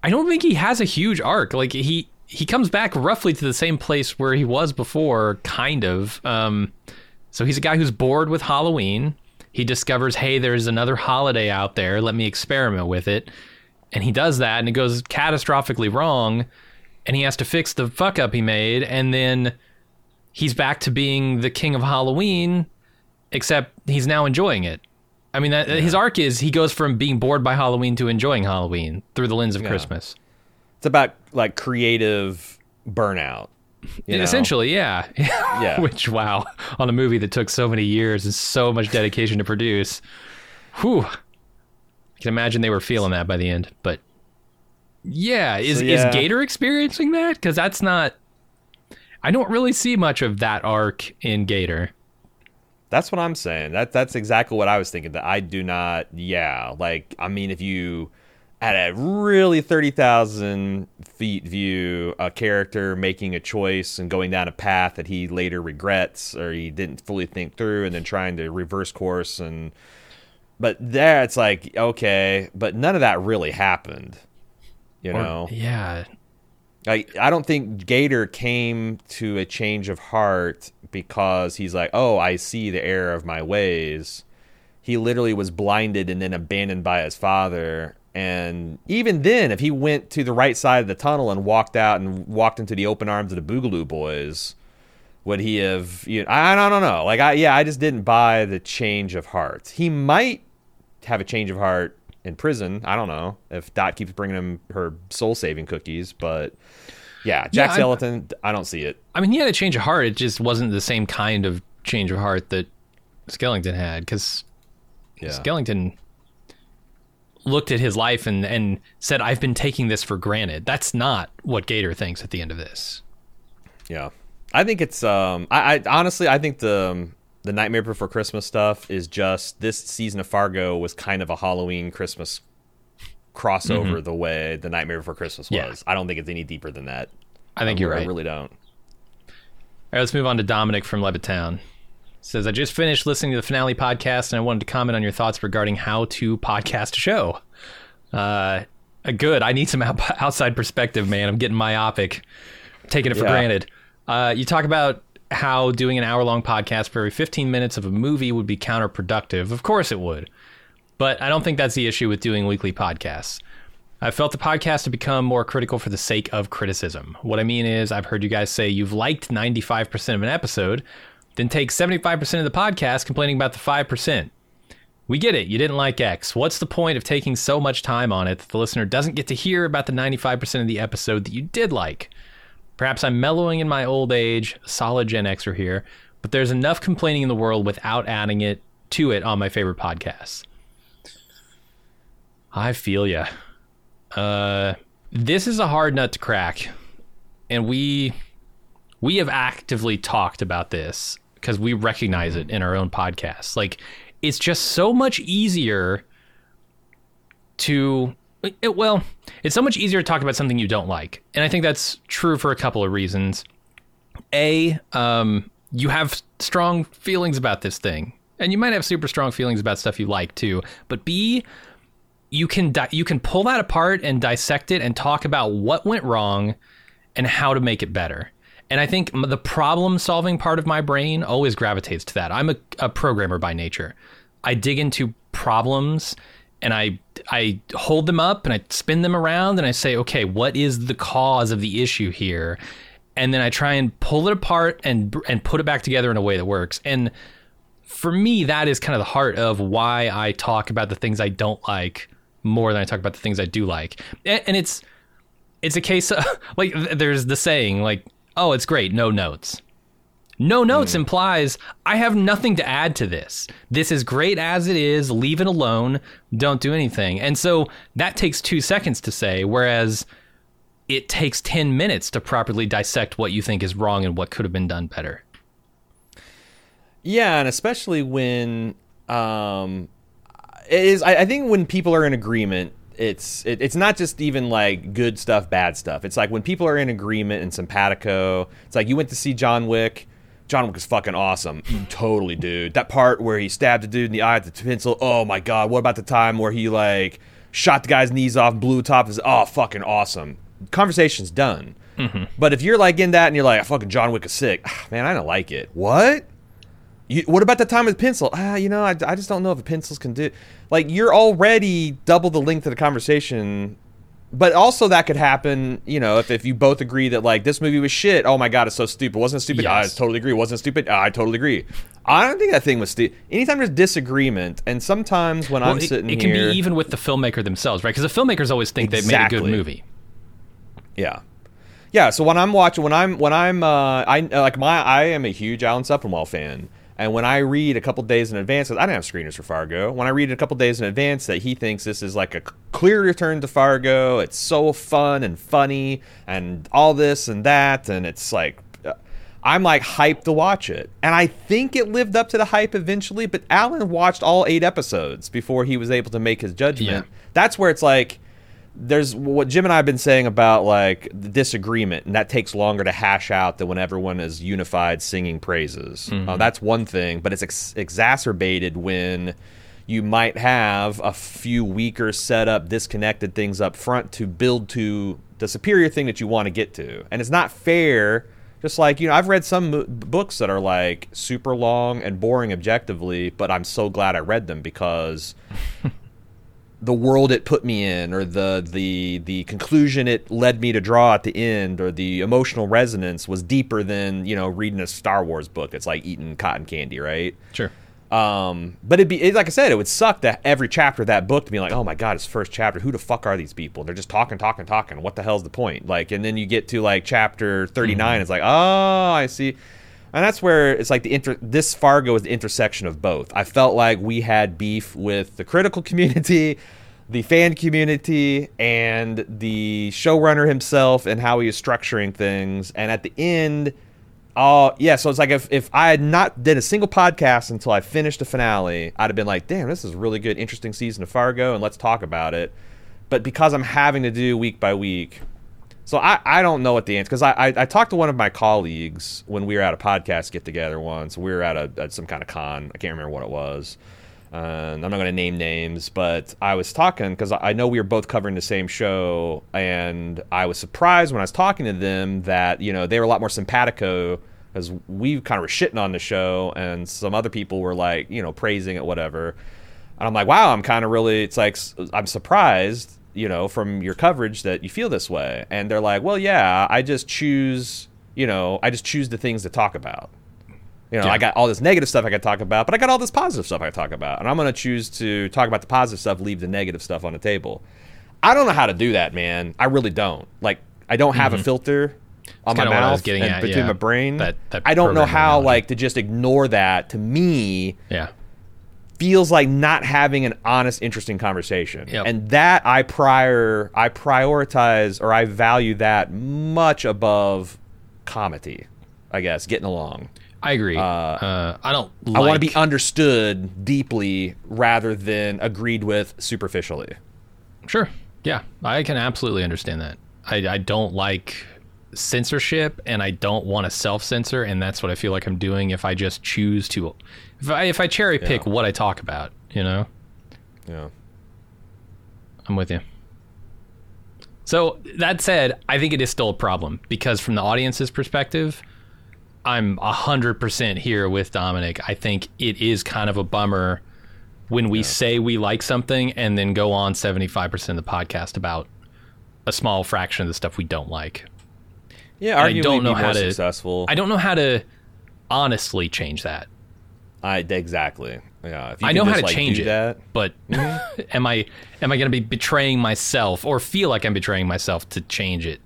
I don't think he has a huge arc. Like he he comes back roughly to the same place where he was before, kind of. Um, so he's a guy who's bored with Halloween. He discovers, hey, there's another holiday out there. Let me experiment with it. And he does that, and it goes catastrophically wrong. And he has to fix the fuck up he made. And then he's back to being the king of Halloween, except he's now enjoying it. I mean, that, his arc is he goes from being bored by Halloween to enjoying Halloween through the lens of Christmas. It's about like creative burnout. you know? Essentially, yeah. Yeah. Which, wow, on a movie that took so many years and so much dedication to produce. Whew. I can imagine they were feeling that by the end. But yeah, is, So, yeah. is Gator experiencing that? Because that's not. I don't really see much of that arc in Gator. That's what I'm saying. That that's exactly what I was thinking. That I do not. Yeah, like I mean, if you at a really thirty thousand feet view, a character making a choice and going down a path that he later regrets or he didn't fully think through, and then trying to reverse course and. But there, it's like okay, but none of that really happened. You Or- know, yeah. I I don't think Gator came to a change of heart because he's like, "Oh, I see the error of my ways." He literally was blinded and then abandoned by his father. And even then, if he went to the right side of the tunnel and walked out and walked into the open arms of the Boogaloo Boys, would he have? You know, I, I don't know. Like, I yeah, I just didn't buy the change of heart. He might have a change of heart in prison. I don't know if Dot keeps bringing him her soul saving cookies, but yeah, Jack I- Skeleton, I don't see it. I mean, he had a change of heart. It just wasn't the same kind of change of heart that Skellington had because Yeah. Skellington looked at his life and, and said, I've been taking this for granted. That's not what Gator thinks at the end of this. Yeah, I think it's. Um, I, I honestly, I think the um, the Nightmare Before Christmas stuff is just this season of Fargo was kind of a Halloween Christmas crossover the way the Nightmare Before Christmas was. Yeah. I don't think it's any deeper than that. I think I, you're right. I really don't. All right, let's move on to Dominic from Levittown. Says, I just finished listening to the finale podcast and I wanted to comment on your thoughts regarding how to podcast a show. Uh, good. I need some outside perspective, man. I'm getting myopic, taking it for Yeah. granted. Uh, you talk about how doing an hour long podcast for every 15 minutes of a movie would be counterproductive. Of course it would. But I don't think that's the issue with doing weekly podcasts. I felt the podcast to become more critical for the sake of criticism. What I mean is, I've heard you guys say you've liked 95% of an episode, then take 75% of the podcast complaining about the 5%. We get it. You didn't like X. What's the point of taking so much time on it that the listener doesn't get to hear about the 95% of the episode that you did like? Perhaps I'm mellowing in my old age, solid Gen Xer here, but there's enough complaining in the world without adding it to it on my favorite podcasts. I feel ya. Uh, this is a hard nut to crack, and we we have actively talked about this because we recognize it in our own podcasts. Like, it's just so much easier to it, well, it's so much easier to talk about something you don't like, and I think that's true for a couple of reasons. A, um, you have strong feelings about this thing, and you might have super strong feelings about stuff you like too. But B, you can di- you can pull that apart and dissect it and talk about what went wrong and how to make it better. And I think the problem solving part of my brain always gravitates to that. I'm a, a programmer by nature. I dig into problems and I I hold them up and I spin them around and I say, okay, what is the cause of the issue here? And then I try and pull it apart and and put it back together in a way that works. And for me, that is kind of the heart of why I talk about the things I don't like more than I talk about the things I do like. And, it's it's a case of like there's the saying like, oh, it's great, no notes. No notes implies I have nothing to add to this. This is great as it is. Leave it alone. Don't do anything. And so that takes two seconds to say, whereas it takes 10 minutes to properly dissect what you think is wrong and what could have been done better. Yeah, and especially when um, it is. I, I think when people are in agreement, it's it, it's not just even like good stuff, bad stuff. It's like when people are in agreement and simpatico. It's like you went to see John Wick. John Wick is fucking awesome. totally, dude. That part where he stabbed a dude in the eye with the pencil. Oh my god. What about the time where he like shot the guy's knees off, blew top of his? Oh, fucking awesome. Conversation's done. Mm-hmm. But if you're like in that and you're like, fucking John Wick is sick, man, I don't like it. What? You, what about the time with pencil? Ah, you know, I, I just don't know if pencils can do. Like you're already double the length of the conversation. But also that could happen, you know, if, if you both agree that like this movie was shit. Oh my god, it's so stupid. Wasn't it stupid? I totally agree. Wasn't it stupid? I totally agree. I don't think that thing was stupid. Anytime there's disagreement, and sometimes when I'm it, sitting it can here, be even with the filmmaker themselves, right? Because the filmmakers always think they've made a good movie. Yeah, yeah. So when I'm watching, when I'm when I'm uh, I like my I am a huge Alan Sepinwall fan, and when I read a couple days in advance, I didn't have screeners for Fargo. When I read a couple days in advance that he thinks this is like a clear return to Fargo, it's so fun and funny and all this and that, and it's like. uh, I'm like hyped to watch it. And I think it lived up to the hype eventually, but Alan watched all eight episodes before he was able to make his judgment. Yeah. That's where it's like there's what Jim and I have been saying about like the disagreement, and that takes longer to hash out than when everyone is unified singing praises. Uh, that's one thing, but it's ex- exacerbated when you might have a few weaker set up, disconnected things up front to build to the superior thing that you want to get to, and it's not fair. Just like you know, I've read some mo- books that are like super long and boring objectively, but I'm so glad I read them because the world it put me in or the the the conclusion it led me to draw at the end or the emotional resonance was deeper than you know reading a Star Wars book. It's like eating cotton candy right? Sure. um but it'd be it, like I said it would suck that every chapter of that book to be like oh my god it's first chapter. Who the fuck are these people? They're just talking talking talking. What the hell's the point? Like and then you get to like chapter 39 it's like oh I see and that's where it's like the inter- this Fargo is the intersection of both. I felt like we had beef with the critical community, the fan community, and the showrunner himself and how he is structuring things. And at the end, oh yeah, so it's like if, if I had not did a single podcast until I finished the finale, I'd have been like, damn, this is a really good, interesting season of Fargo, and let's talk about it. But because I'm having to do week by week, so I, I don't know what the answer because I, I I talked to one of my colleagues when we were at a podcast get together once. We were at a at some kind of con. I can't remember what it was. And I'm not going to name names, but I was talking because I I know we were both covering the same show, and I was surprised when I was talking to them that you know they were a lot more simpatico because we kind of were shitting on the show, and some other people were like you know praising it, whatever. And I'm like, wow, I'm kind of really. It's like I'm surprised, you know, from your coverage that you feel this way. And they're like, well, yeah, I just choose, you know, I just choose the things to talk about. You know, Yeah. I got all this negative stuff I got to talk about, but I got all this positive stuff I to talk about, and I'm going to choose to talk about the positive stuff, leave the negative stuff on the table. I don't know how to do that, man. I really don't. Like, I don't have a mm-hmm. filter on my kinda what I was mouth and at, between yeah. my brain. That- that I don't know how, like, to just ignore that. To me, Yeah. Feels like not having an honest, interesting conversation. Yep. And that I prior I prioritize or I value that much above comedy. I guess getting along. I agree. Uh, I don't. Like, I want to be understood deeply rather than agreed with superficially. Sure. Yeah, I can absolutely understand that. I, I don't like censorship and I don't want to self censor, and that's what I feel like I'm doing if I just choose to. If I, if I cherry pick Yeah. what I talk about, you know, Yeah. I'm with you. So that said, I think it is still a problem because from the audience's perspective, I'm hundred percent here with Dominic. I think it is kind of a bummer when we say we like something and then go on seventy five percent of the podcast about a small fraction of the stuff we don't like. Yeah, I don't know how to- successful. I don't know how to honestly change that. I exactly. Yeah. If you I know how to like, change it, that. but mm-hmm. am I am I going to be betraying myself or feel like I'm betraying myself to change it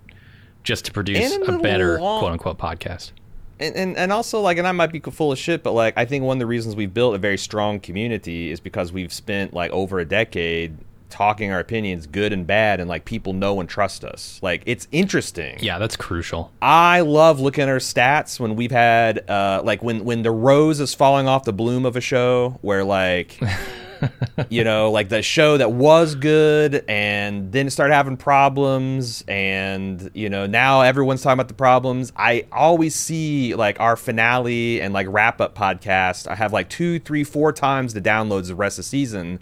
just to produce a better long- quote unquote podcast? and, and and also like and I might be full of shit, but like I think one of the reasons we've built a very strong community is because we've spent like over a decade talking our opinions, good and bad, and like people know and trust us. Like it's interesting. Yeah, that's crucial. I love looking at our stats when we've had uh like when when the rose is falling off the bloom of a show where like you know, like the show that was good and then started having problems, and you know now everyone's talking about the problems. I always see like our finale and like wrap up podcast. I have like two, three, four times the downloads the rest of the season,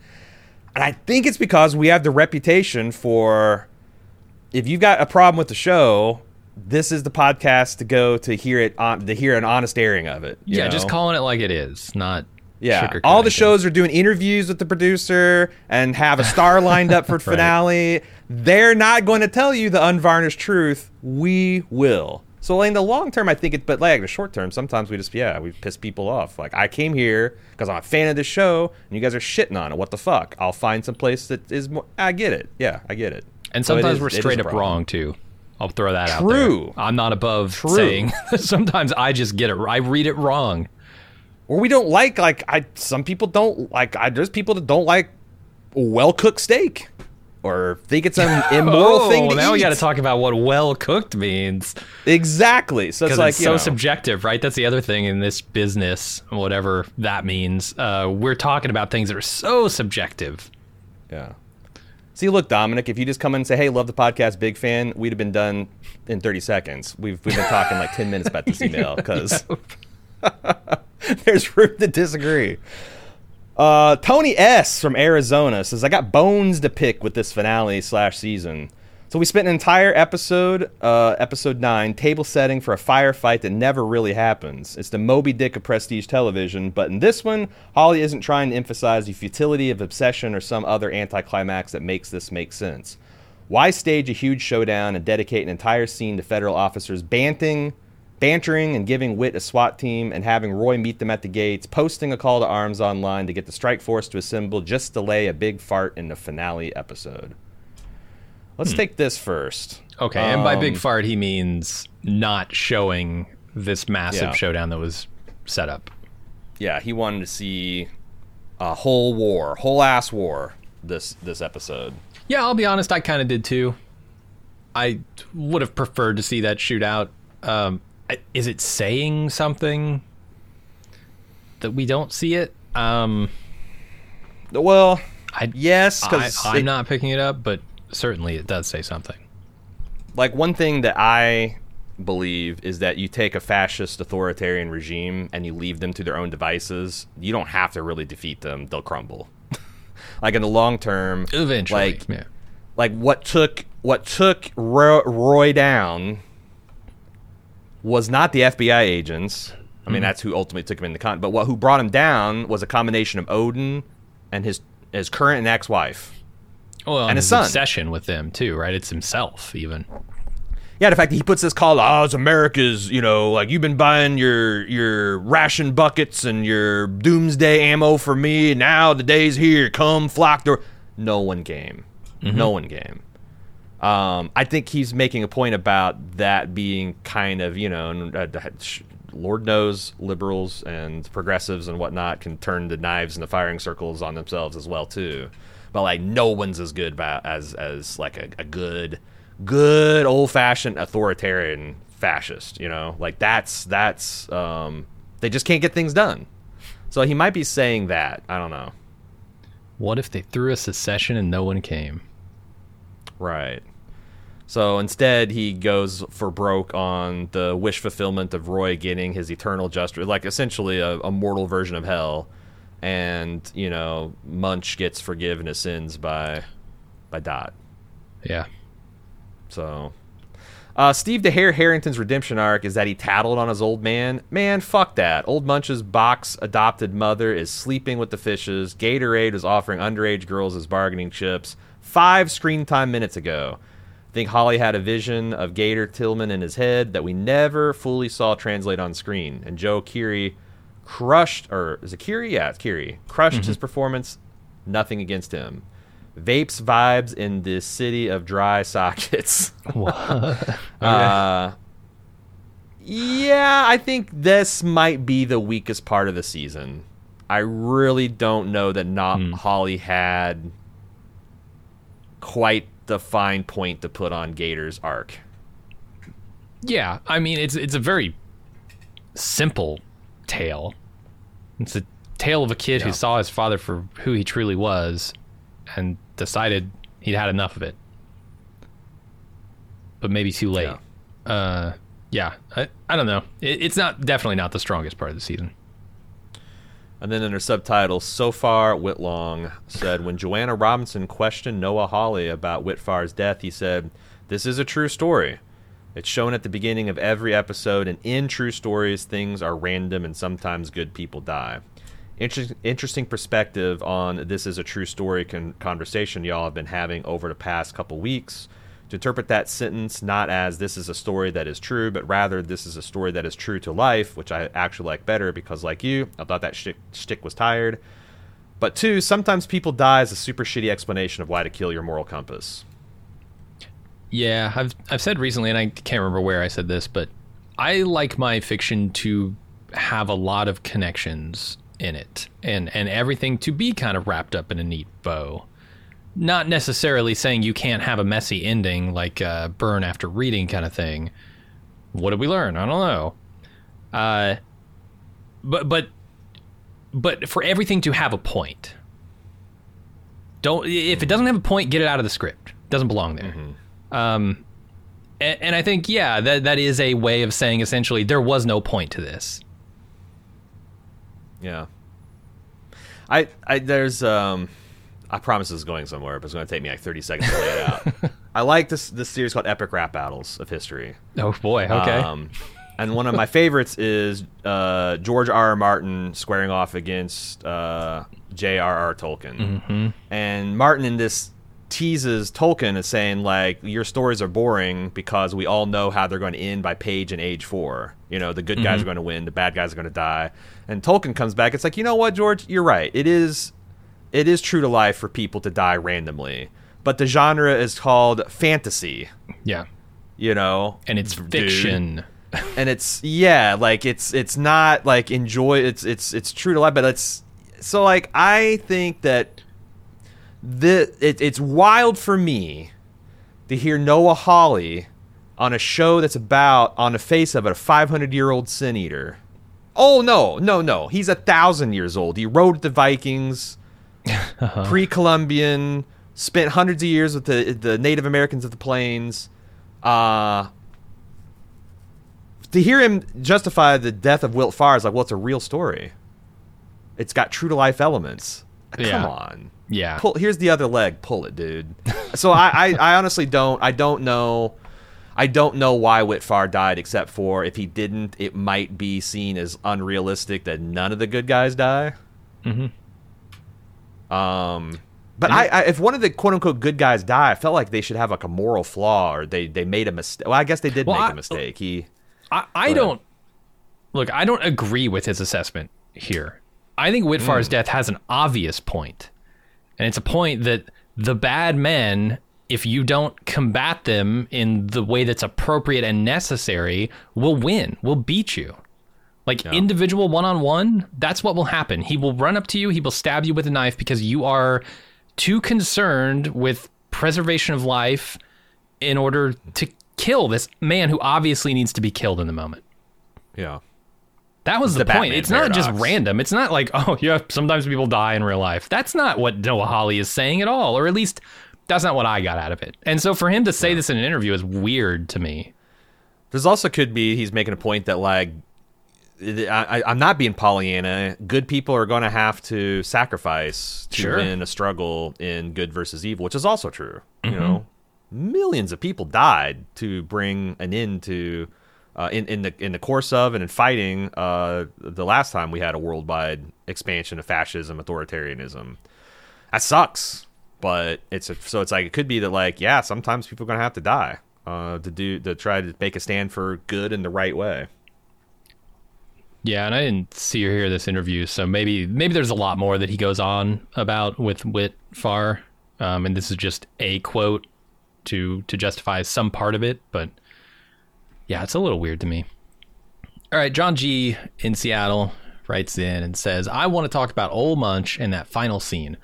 and I think it's because we have the reputation for if you've got a problem with the show, this is the podcast to go to hear it on to hear an honest airing of it. Yeah, just calling it like it is, not Yeah, all the shows are doing interviews with the producer and have a star lined up for finale. They're not going to tell you the unvarnished truth. We will. So in the long term, I think it, but like the short term, sometimes we just yeah we piss people off. Like I came here because I'm a fan of this show, and you guys are shitting on it. What the fuck? I'll find some place that is more. I get it. Yeah, I get it. And So it sometimes is- we're straight up wrong too. I'll throw that out True. there. I'm not above True. saying sometimes I just get it. I read it wrong. or we don't like like I some people don't like I there's people that don't like well cooked steak or think it's an immoral oh, thing to now we got to talk about what well cooked means exactly. So it's like it's so know, subjective, right? That's the other thing in this business, whatever that means. Uh, we're talking about things that are so subjective. yeah. See, look, Dominic, if you just come in and say, "Hey, love the podcast, big fan," we'd have been done in 30 seconds. We've we've been talking like 10 minutes about this email because there's room to disagree. Uh, Tony S from Arizona says, "I got bones to pick with this finale slash season." So we spent an entire episode, uh, episode nine, table setting for a firefight that never really happens. It's the Moby Dick of prestige television, but in this one, Hawley isn't trying to emphasize the futility of obsession or some other anticlimax that makes this make sense. Why stage a huge showdown and dedicate an entire scene to federal officers banting, bantering and giving Witt a SWAT team and having Roy meet them at the gates, posting a call to arms online to get the strike force to assemble just to lay a big fart in the finale episode? Let's take this first. Okay, and by big Um, fart he means not showing this massive Yeah. showdown that was set up. Yeah, he wanted to see a whole war, whole ass war this this episode. Yeah, I'll be honest, I kind of did too. I would have preferred to see that shootout. Um, is it saying something that we don't see it? Um, Well, I, yes, because I'm not picking it up, but certainly it does say something. like one thing that I believe is that you take a fascist authoritarian regime and you leave them to their own devices. You don't have to really defeat them; they'll crumble. like in the long term, Eventually, like yeah. like what took what took Roy, Roy down was not the FBI agents. I mean, mm-hmm. that's who ultimately took him into con. But what who brought him down was a combination of Odin and his his current and ex-wife. Oh, well, and his his son. obsession with them too, right? It's himself even. Yeah, the fact that he puts this call, oh, it's America's, you know, like you've been buying your your ration buckets and your doomsday ammo for me, now the day's here. Come flock door. No one game. Mm-hmm. No one game. Um, I think he's making a point about that being kind of, you know, uh, Lord knows liberals and progressives and whatnot can turn the knives and the firing circles on themselves as well too. But like, no one's as good as as like a, a good, good old fashioned authoritarian fascist. You know, like that's that's um, they just can't get things done. So he might be saying that. I don't know. What if they threw a secession and no one came? Right. So instead, he goes for broke on the wish fulfillment of Roy getting his eternal justice, like essentially a, a mortal version of hell, and you know Munch gets forgiven his sins by by Dot. Yeah. So, uh, Steve DeHare Harrington's redemption arc is that he tattled on his old man. Man, fuck that. Old Munch's box adopted mother is sleeping with the fishes. Gatorade is offering underage girls as bargaining chips five screen time minutes ago. I think Hawley had a vision of Gator Tillman in his head that we never fully saw translate on screen. And Joe Keery crushed, or is it Keery? Yeah, it's Keery. Crushed his performance. Nothing against him. Vapes vibes in this city of dry sockets. Uh, yeah, I think this might be the weakest part of the season. I really don't know that not Hawley had quite the fine point to put on Gator's arc. Yeah, I mean it's it's a very simple tale. It's a tale of a kid who saw his father for who he truly was and decided he'd had enough of it. But maybe too late. Yeah. Uh, yeah, I, I don't know. It, it's not definitely not the strongest part of the season. And then in her subtitle, so far, Whitlong said, when Joanna Robinson questioned Noah Hawley about Witt Farr's death, he said, This is a true story. It's shown at the beginning of every episode, and in true stories, things are random and sometimes good people die. Inter- interesting perspective on this is a true story con- conversation y'all have been having over the past couple weeks. To interpret that sentence not as this is a story that is true, but rather this is a story that is true to life, which I actually like better because, like you, I thought that shtick, was tired. But two, sometimes people die as a super shitty explanation of why to kill your moral compass. Yeah, I've I've said recently, and I can't remember where I said this, but I like my fiction to have a lot of connections in it, and and everything to be kind of wrapped up in a neat bow. Not necessarily saying you can't have a messy ending like uh, burn after reading kind of thing. What did we learn? I don't know. Uh, but but but for everything to have a point. Don't if it doesn't have a point, get it out of the script. It doesn't belong there. Um, and, and I think yeah, that that is a way of saying essentially there was no point to this. Yeah. I I there's um I promise this is going somewhere, but it's going to take me like 30 seconds to lay it out. I like this this series called Epic Rap Battles of History. Oh boy, okay. Um, and one of my favorites is uh, George R. R. Martin squaring off against uh, J.R.R. Tolkien. And Martin in this teases Tolkien as saying like your stories are boring because we all know how they're going to end by page and age four. You know, the good guys are going to win, the bad guys are going to die. And Tolkien comes back. It's like you know what, George, you're right. It is it is true to life for people to die randomly, but the genre is called fantasy. yeah, You know, and it's dude. fiction. and it's yeah like it's it's not like enjoy it's it's it's true to life but it's so like i think that the it, it's wild for me to hear noah hawley on a show that's about on the face of it a 500 year old sin eater. Oh no no no. He's a thousand years old. He rode the vikings pre-columbian spent hundreds of years with the the native americans of the plains uh to hear him justify the death of Witt Farr is like, well, it's a real story. It's got true to life elements. Come Yeah. on. Yeah. Pull, here's the other leg. Pull it, dude. so I, I, I honestly don't. I don't know. I don't know why Witt Farr died, except for if he didn't, it might be seen as unrealistic that none of the good guys die. Mm-hmm. Um, but I, I, if one of the quote unquote good guys die, I felt like they should have like a moral flaw, or they they made a mistake. Well, I guess they did Well, make I- a mistake. He. I, I don't look. I don't agree with his assessment here. I think Witt Farr's death has an obvious point, and it's a point that the bad men, if you don't combat them in the way that's appropriate and necessary, will win. Will beat you. Like individual one on one, that's what will happen. He will run up to you. He will stab you with a knife because you are too concerned with preservation of life in order to kill this man who obviously needs to be killed in the moment. Yeah. That was the, The point. Batman It's not just random. It's not like, oh, yeah, sometimes people die in real life. That's not what Noah Hawley is saying at all, or at least that's not what I got out of it. And so for him to say this in an interview is weird to me. There's also could be he's making a point that like I, I- I'm not being Pollyanna. Good people are going to have to sacrifice to Sure. win a struggle in good versus evil, which is also true. You know, millions of people died to bring an end to uh, in in the in the course of and in fighting uh, the last time we had a worldwide expansion of fascism, authoritarianism. That sucks, but it's a, so it's like it could be that like yeah, sometimes people are going to have to die uh, to do to try to make a stand for good in the right way. Yeah, and I didn't see or hear this interview, so maybe maybe there's a lot more that he goes on about with Witt Farr, um, and this is just a quote to to justify some part of it. But yeah, it's a little weird to me. All right, John G in Seattle writes in and says, "I want to talk about Old Munch and that final scene."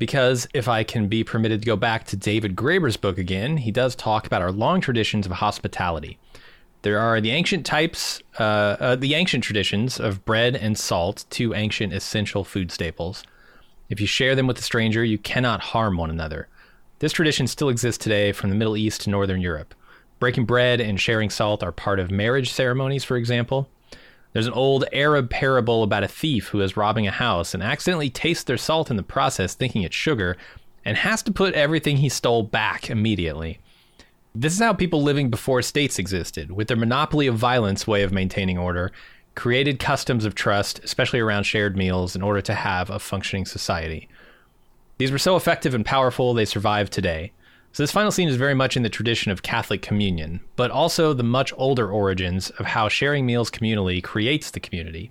Because if I can be permitted to go back to David Graeber's book again, he does talk about our long traditions of hospitality. There are the ancient types, uh, uh, the ancient traditions of bread and salt, two ancient essential food staples. If you share them with a stranger, you cannot harm one another. This tradition still exists today from the Middle East to Northern Europe. Breaking bread and sharing salt are part of marriage ceremonies, for example. There's an old Arab parable about a thief who is robbing a house and accidentally tastes their salt in the process, thinking it's sugar, and has to put everything he stole back immediately. This is how people living before states existed, with their monopoly of violence way of maintaining order, created customs of trust, especially around shared meals, in order to have a functioning society. These were so effective and powerful, they survive today. So, this final scene is very much in the tradition of Catholic communion, but also the much older origins of how sharing meals communally creates the community.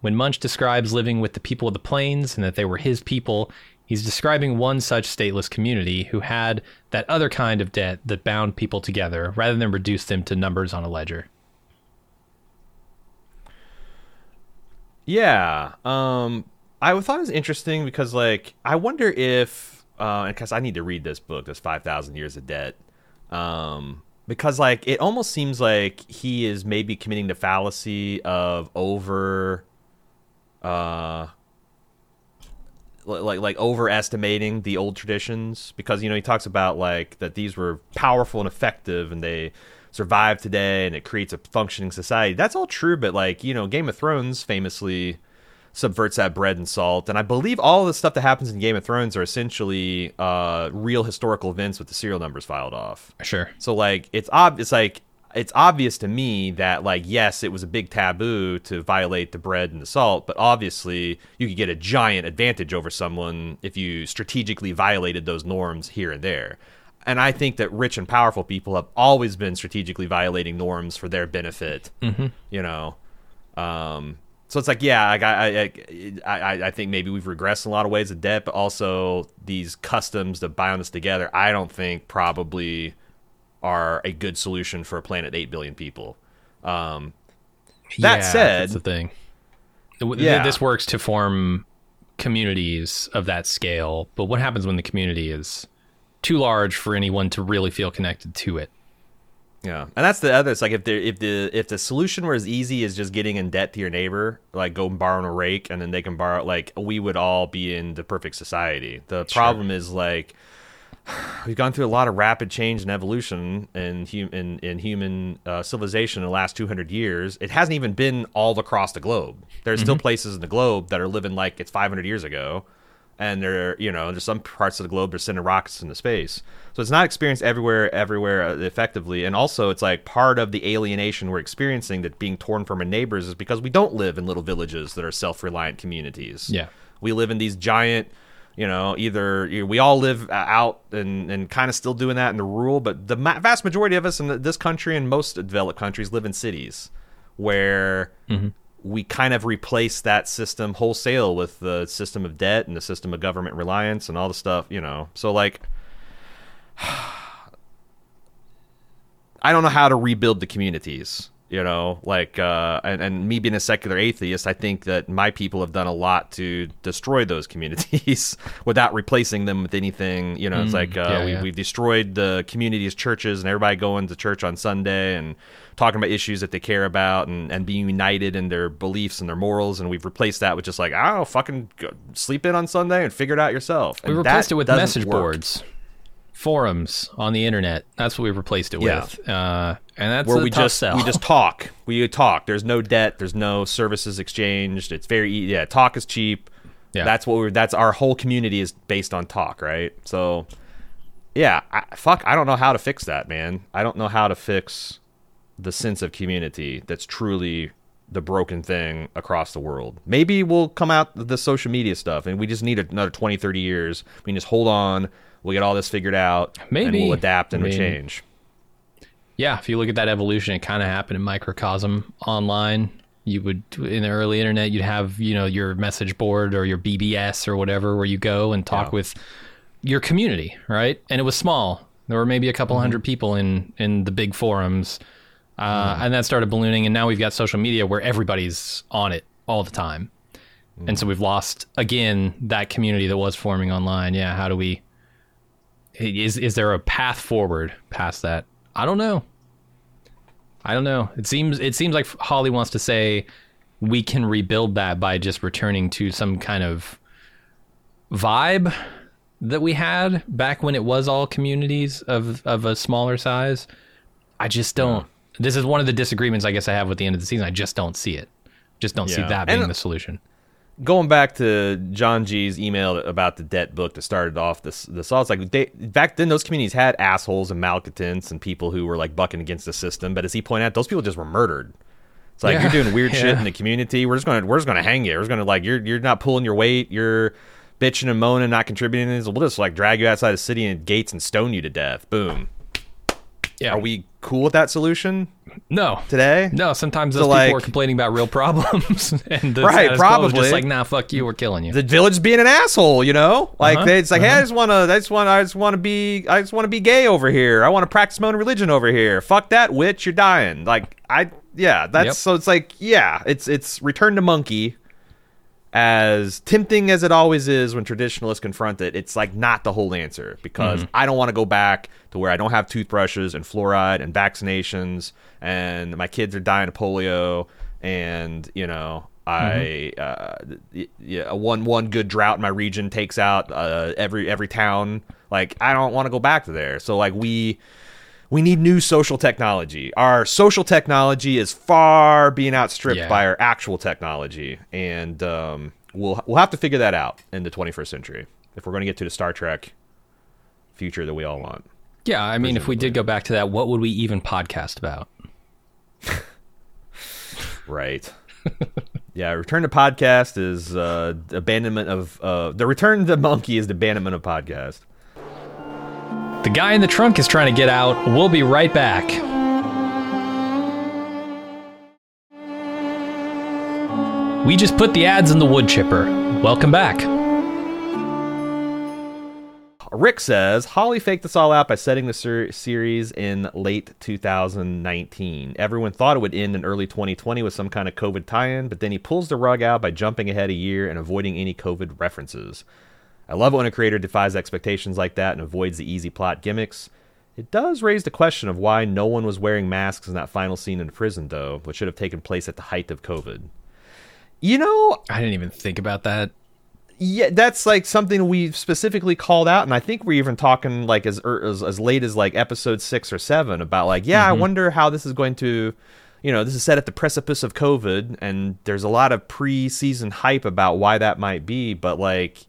When Munch describes living with the people of the plains and that they were his people, He's describing one such stateless community who had that other kind of debt that bound people together rather than reduce them to numbers on a ledger. Yeah. Um I thought it was interesting because like I wonder if uh because I need to read this book, this 5000 years of debt. Um because like it almost seems like he is maybe committing the fallacy of over uh like like overestimating the old traditions because you know he talks about like that these were powerful and effective and they survive today and it creates a functioning society. That's all true, but like you know, Game of Thrones famously subverts that bread and salt, and I believe all the stuff that happens in Game of Thrones are essentially uh, real historical events with the serial numbers filed off. Sure. So like it's ob it's like it's obvious to me that like yes it was a big taboo to violate the bread and the salt but obviously you could get a giant advantage over someone if you strategically violated those norms here and there and i think that rich and powerful people have always been strategically violating norms for their benefit mm-hmm. you know um, so it's like yeah I, I, I, I think maybe we've regressed in a lot of ways of debt but also these customs that bind us together i don't think probably are a good solution for a planet 8 billion people. Um, that yeah, said, that's the thing. Yeah. This works to form communities of that scale, but what happens when the community is too large for anyone to really feel connected to it? Yeah, and that's the other. It's like if the if the if the solution were as easy as just getting in debt to your neighbor, like go and borrow a rake, and then they can borrow, like we would all be in the perfect society. The sure. problem is like we've gone through a lot of rapid change and evolution in hum- in, in human uh, civilization in the last 200 years. It hasn't even been all across the globe. There's mm-hmm. still places in the globe that are living like it's 500 years ago, and there you know there's some parts of the globe they're sending rockets into space. So it's not experienced everywhere, everywhere uh, effectively. And also, it's like part of the alienation we're experiencing that being torn from our neighbors is because we don't live in little villages that are self-reliant communities. Yeah, we live in these giant you know either you know, we all live out and, and kind of still doing that in the rural but the ma- vast majority of us in this country and most developed countries live in cities where mm-hmm. we kind of replace that system wholesale with the system of debt and the system of government reliance and all the stuff you know so like i don't know how to rebuild the communities you know like uh, and, and me being a secular atheist i think that my people have done a lot to destroy those communities without replacing them with anything you know mm, it's like uh, yeah, we, yeah. we've destroyed the communities churches and everybody going to church on sunday and talking about issues that they care about and, and being united in their beliefs and their morals and we've replaced that with just like oh fucking sleep in on sunday and figure it out yourself and we replaced it with message work. boards forums on the internet. That's what we replaced it yeah. with. Uh, and that's where we just sell. we just talk. We talk. There's no debt. There's no services exchanged. It's very yeah. Talk is cheap. Yeah. That's what we're. That's our whole community is based on talk, right? So, yeah. I, fuck. I don't know how to fix that, man. I don't know how to fix the sense of community that's truly the broken thing across the world. Maybe we'll come out the social media stuff and we just need another 20, 30 years. We can just hold on we'll get all this figured out. Maybe and we'll adapt and I mean, we'll change. Yeah, if you look at that evolution, it kind of happened in microcosm online. You would in the early internet, you'd have you know your message board or your BBS or whatever, where you go and talk yeah. with your community, right? And it was small. There were maybe a couple mm-hmm. hundred people in in the big forums, uh, mm-hmm. and that started ballooning. And now we've got social media where everybody's on it all the time, mm-hmm. and so we've lost again that community that was forming online. Yeah, how do we is is there a path forward past that? I don't know. I don't know. It seems it seems like Hawley wants to say we can rebuild that by just returning to some kind of vibe that we had back when it was all communities of of a smaller size. I just don't. This is one of the disagreements I guess I have with the end of the season. I just don't see it. Just don't see that being And- the solution. Going back to John G's email about the debt book that started off this the it's like they, back then those communities had assholes and malcontents and people who were like bucking against the system, but as he pointed out, those people just were murdered. It's like Yeah. you're doing weird shit in the community. We're just gonna we're just gonna hang you. We're just gonna like you're you're not pulling your weight. You're bitching and moaning, not contributing. We'll just like drag you outside the city and gates and stone you to death. Boom. Yeah. Are we cool with that solution No. today? No, sometimes So, those people like- are complaining about real problems, and the Right, status quo is probably. just like, nah, fuck you, we're killing you. the village being an asshole, you know? Like Uh-huh, they, it's like, hey, I just want to, I just want, I just want to be, I just want to be gay over here. I want to practice my own religion over here. Fuck that witch, you're dying. Like I, yeah, that's Yep. so. It's like, yeah, it's it's return to monkey. As tempting as it always is when traditionalists confront it, it's like not the whole answer because Mm-hmm. I don't want to go back to where I don't have toothbrushes and fluoride and vaccinations and my kids are dying of polio and you know I uh, yeah, one one good drought in my region takes out uh, every every town. Like I don't want to go back to there. So like we we need new social technology. Our social technology is far being outstripped Yeah. by our actual technology, and um, we'll we'll have to figure that out in the 21st century if we're going to get to the Star Trek future that we all want. yeah, I mean, if we did go back to that, what would we even podcast about? Right. yeah, return to podcast is uh, abandonment of uh, the return to monkey is the abandonment of podcast. The guy in the trunk is trying to get out. We'll be right back. We just put the ads in the wood chipper. Welcome back. Rick says Hawley faked this all out by setting the ser- series in late 2019. Everyone thought it would end in early 2020 with some kind of COVID tie-in, but then he pulls the rug out by jumping ahead a year and avoiding any COVID references. I love it when a creator defies expectations like that and avoids the easy plot gimmicks. It does raise the question of why no one was wearing masks in that final scene in prison, though, which should have taken place at the height of COVID. You know, I didn't even think about that. yeah, that's like something we've specifically called out, and I think we're even talking like as as, as late as like episode six or seven about like, yeah, I mm-hmm. wonder how this is going to, you know, this is set at the precipice of COVID, and there's a lot of pre-season hype about why that might be, but like,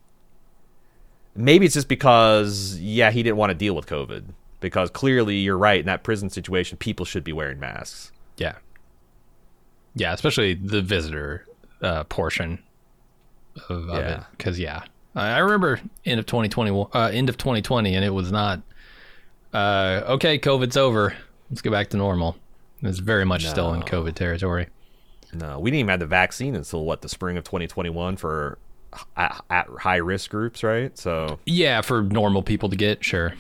maybe it's just because yeah, he didn't want to deal with COVID because clearly you're right in that prison situation, people should be wearing masks. Yeah. Yeah, especially the visitor uh, portion of, of it. Because yeah, I, I remember end of 2020, uh, end of 2020, and it was not uh, okay. COVID's over. Let's go back to normal. It's very much still in COVID territory. No, we didn't even have the vaccine until what the spring of 2021 for at, at high risk groups, right? So Yeah, for normal people to get, sure.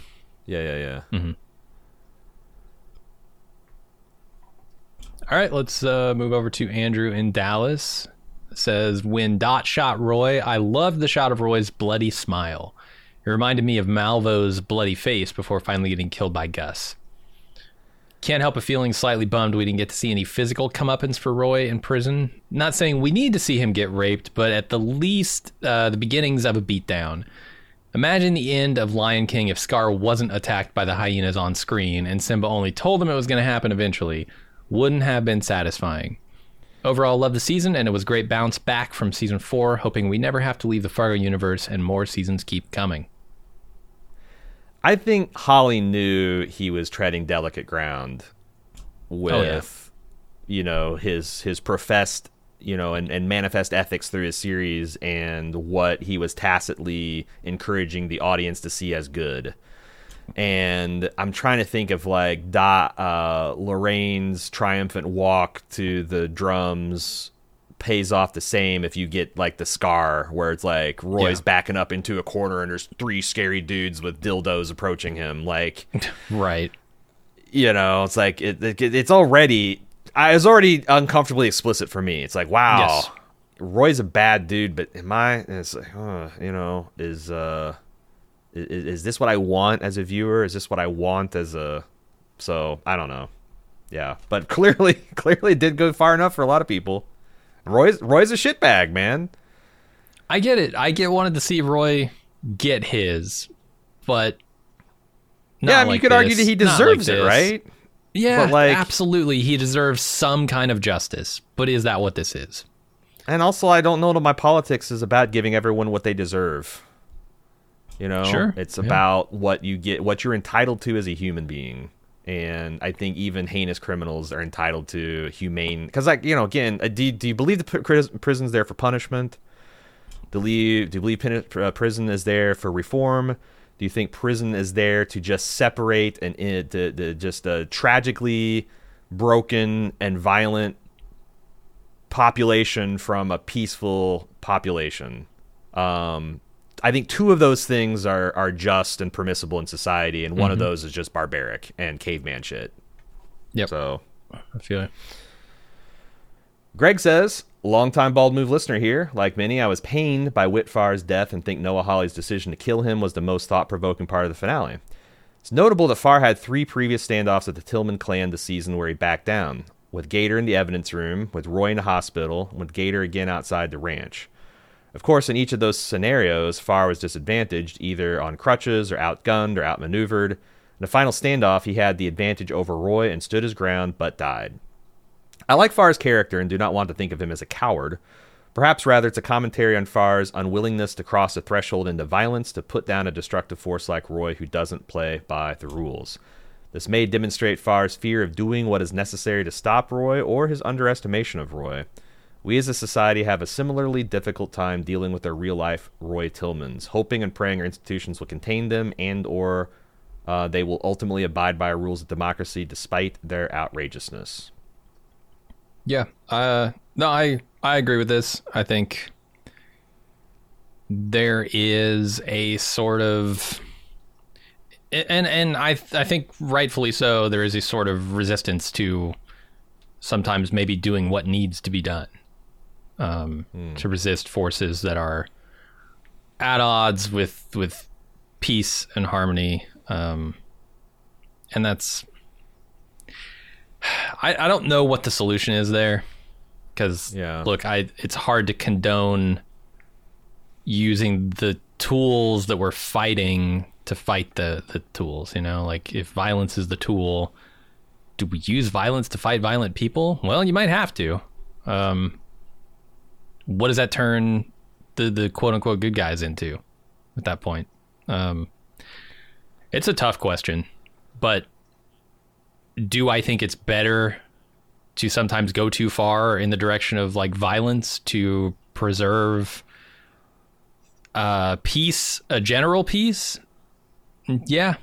yeah, yeah, yeah. All right, let's uh, move over to Andrew in Dallas. Says when Dot shot Roy, I loved the shot of Roy's bloody smile. It reminded me of Malvo's bloody face before finally getting killed by Gus. Can't help but feeling slightly bummed we didn't get to see any physical comeuppance for Roy in prison. Not saying we need to see him get raped, but at the least, uh, the beginnings of a beatdown. Imagine the end of Lion King if Scar wasn't attacked by the hyenas on screen and Simba only told him it was going to happen eventually. Wouldn't have been satisfying. Overall, love the season, and it was great bounce back from season four. Hoping we never have to leave the Fargo universe and more seasons keep coming. I think Hawley knew he was treading delicate ground with, you know, his his professed, you know, and, and manifest ethics through his series and what he was tacitly encouraging the audience to see as good. And I'm trying to think of like Dot, uh, Lorraine's triumphant walk to the drums pays off the same if you get like the scar where it's like Roy's Yeah. backing up into a corner and there's three scary dudes with dildos approaching him. Like, Right. you know, it's like it, it, it's already I was already uncomfortably explicit for me. It's like, wow, Yes. Roy's a bad dude, but am I? It's like, huh, you know, is uh, is, is this what I want as a viewer? Is this what I want as a? So I don't know. yeah. But clearly, clearly, did go far enough for a lot of people. Roy's Roy's a shitbag, man. I get it. I get wanted to see Roy get his, but yeah, I mean, like you could this. argue that he deserves like it, right? Yeah, but like, absolutely, he deserves some kind of justice. But is that what this is? And also, I don't know that my politics is about giving everyone what they deserve. You know, sure. it's yeah. about what you get, what you're entitled to as a human being. And I think even heinous criminals are entitled to humane. Because, like, you know, again, uh, do, do you believe the prison's there for punishment? Do you, do you believe uh, prison is there for reform? Do you think prison is there to just separate and uh, to, to just a tragically broken and violent population from a peaceful population? Um, I think two of those things are are just and permissible in society, and one mm-hmm. of those is just barbaric and caveman shit. Yep. So I feel it. Greg says, longtime bald move listener here. Like many, I was pained by Witt Farr's death and think Noah Hawley's decision to kill him was the most thought provoking part of the finale. It's notable that Farr had three previous standoffs with the Tillman clan this season where he backed down, with Gator in the evidence room, with Roy in the hospital, and with Gator again outside the ranch. Of course, in each of those scenarios, Farr was disadvantaged, either on crutches or outgunned or outmaneuvered. In the final standoff, he had the advantage over Roy and stood his ground, but died. I like Farr's character and do not want to think of him as a coward. Perhaps rather it's a commentary on Farr's unwillingness to cross a threshold into violence to put down a destructive force like Roy who doesn't play by the rules. This may demonstrate Farr's fear of doing what is necessary to stop Roy or his underestimation of Roy. We as a society have a similarly difficult time dealing with our real life Roy Tillmans, hoping and praying our institutions will contain them and or uh, they will ultimately abide by our rules of democracy despite their outrageousness. Yeah. Uh, no, I I agree with this. I think there is a sort of and and I I think rightfully so there is a sort of resistance to sometimes maybe doing what needs to be done um, mm. to resist forces that are at odds with with peace and harmony. Um, and that's I, I don't know what the solution is there because yeah. look I it's hard to condone using the tools that we're fighting to fight the the tools you know like if violence is the tool do we use violence to fight violent people well you might have to um, what does that turn the the quote unquote good guys into at that point? Um, it's a tough question, but do I think it's better to sometimes go too far in the direction of like violence to preserve uh, peace, a general peace? Yeah,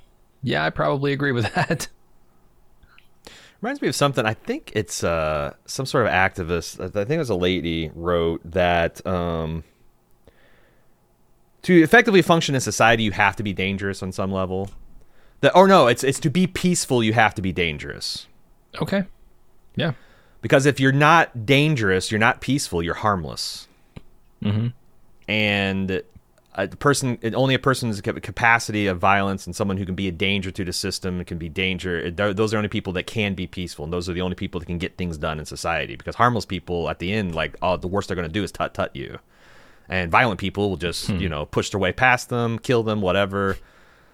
yeah, I probably agree with that. Reminds me of something. I think it's uh, some sort of activist. I think it was a lady wrote that um, to effectively function in society, you have to be dangerous on some level. That or no, it's it's to be peaceful, you have to be dangerous. Okay. Yeah. Because if you're not dangerous, you're not peaceful. You're harmless. Mm-hmm. And a person only a person's capacity of violence and someone who can be a danger to the system can be danger those are only people that can be peaceful and those are the only people that can get things done in society because harmless people at the end like oh the worst they're going to do is tut tut you and violent people will just hmm. you know push their way past them kill them whatever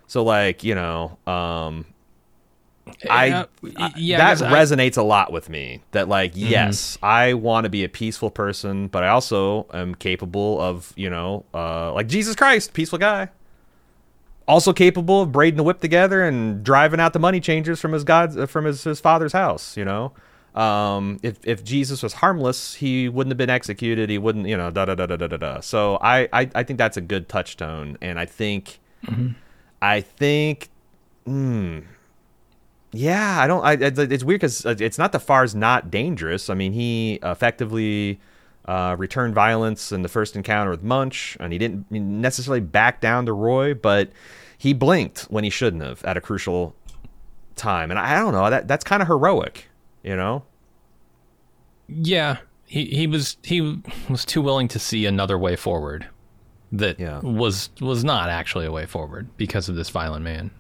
so like you know um I, yeah, that resonates I, a lot with me. That like, mm-hmm. yes, I want to be a peaceful person, but I also am capable of, you know, uh, like Jesus Christ, peaceful guy. Also capable of braiding the whip together and driving out the money changers from his god's uh, from his, his father's house. You know, um, if if Jesus was harmless, he wouldn't have been executed. He wouldn't, you know, da da da da da da. da. So I, I I think that's a good touchstone, and I think, mm-hmm. I think, hmm yeah, I don't. I, it's weird because uh, it's not the Farr's not dangerous. I mean, he effectively uh, returned violence in the first encounter with Munch, and he didn't necessarily back down to Roy, but he blinked when he shouldn't have at a crucial time. And I, I don't know. That that's kind of heroic, you know. Yeah, he he was he was too willing to see another way forward that yeah. was was not actually a way forward because of this violent man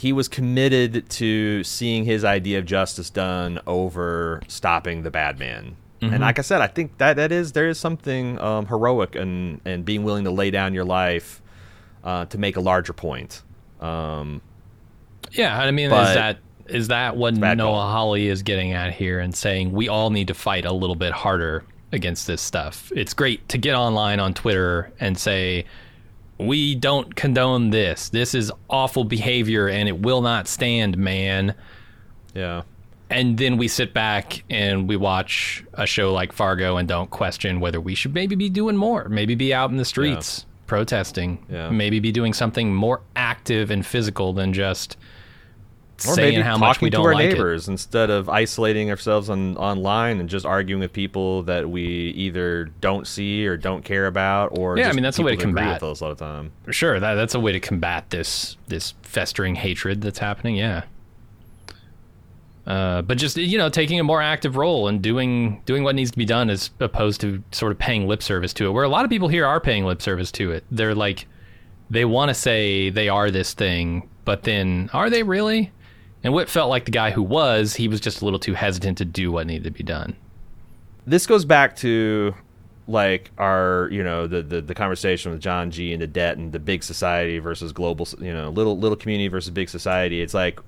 he was committed to seeing his idea of justice done over stopping the bad man. Mm-hmm. And like I said, I think that that is there is something um, heroic and and being willing to lay down your life uh, to make a larger point. Um, Yeah, I mean, is that is that what Noah call. Hawley is getting at here and saying we all need to fight a little bit harder against this stuff? It's great to get online on Twitter and say we don't condone this. This is awful behavior and it will not stand, man. yeah. And then we sit back and we watch a show like Fargo and don't question whether we should maybe be doing more, maybe be out in the streets protesting, Yeah. maybe be doing something more active and physical than just or saying maybe how talking much we to don't our like it. neighbors instead of isolating ourselves on online and just arguing with people that we either don't see or don't care about or Yeah, I mean, that's a way to people that agree combat. with us lot of time. Sure, that that's a way to combat this this festering hatred that's happening. Yeah. Uh, but just you know, taking a more active role and doing doing what needs to be done as opposed to sort of paying lip service to it. Where a lot of people here are paying lip service to it. They're like, they want to say they are this thing, but then are they really? And what felt like the guy who was, he was just a little too hesitant to do what needed to be done. this goes back to like our you know the, the the conversation with John G and the debt and the big society versus global you know little little community versus big society it's like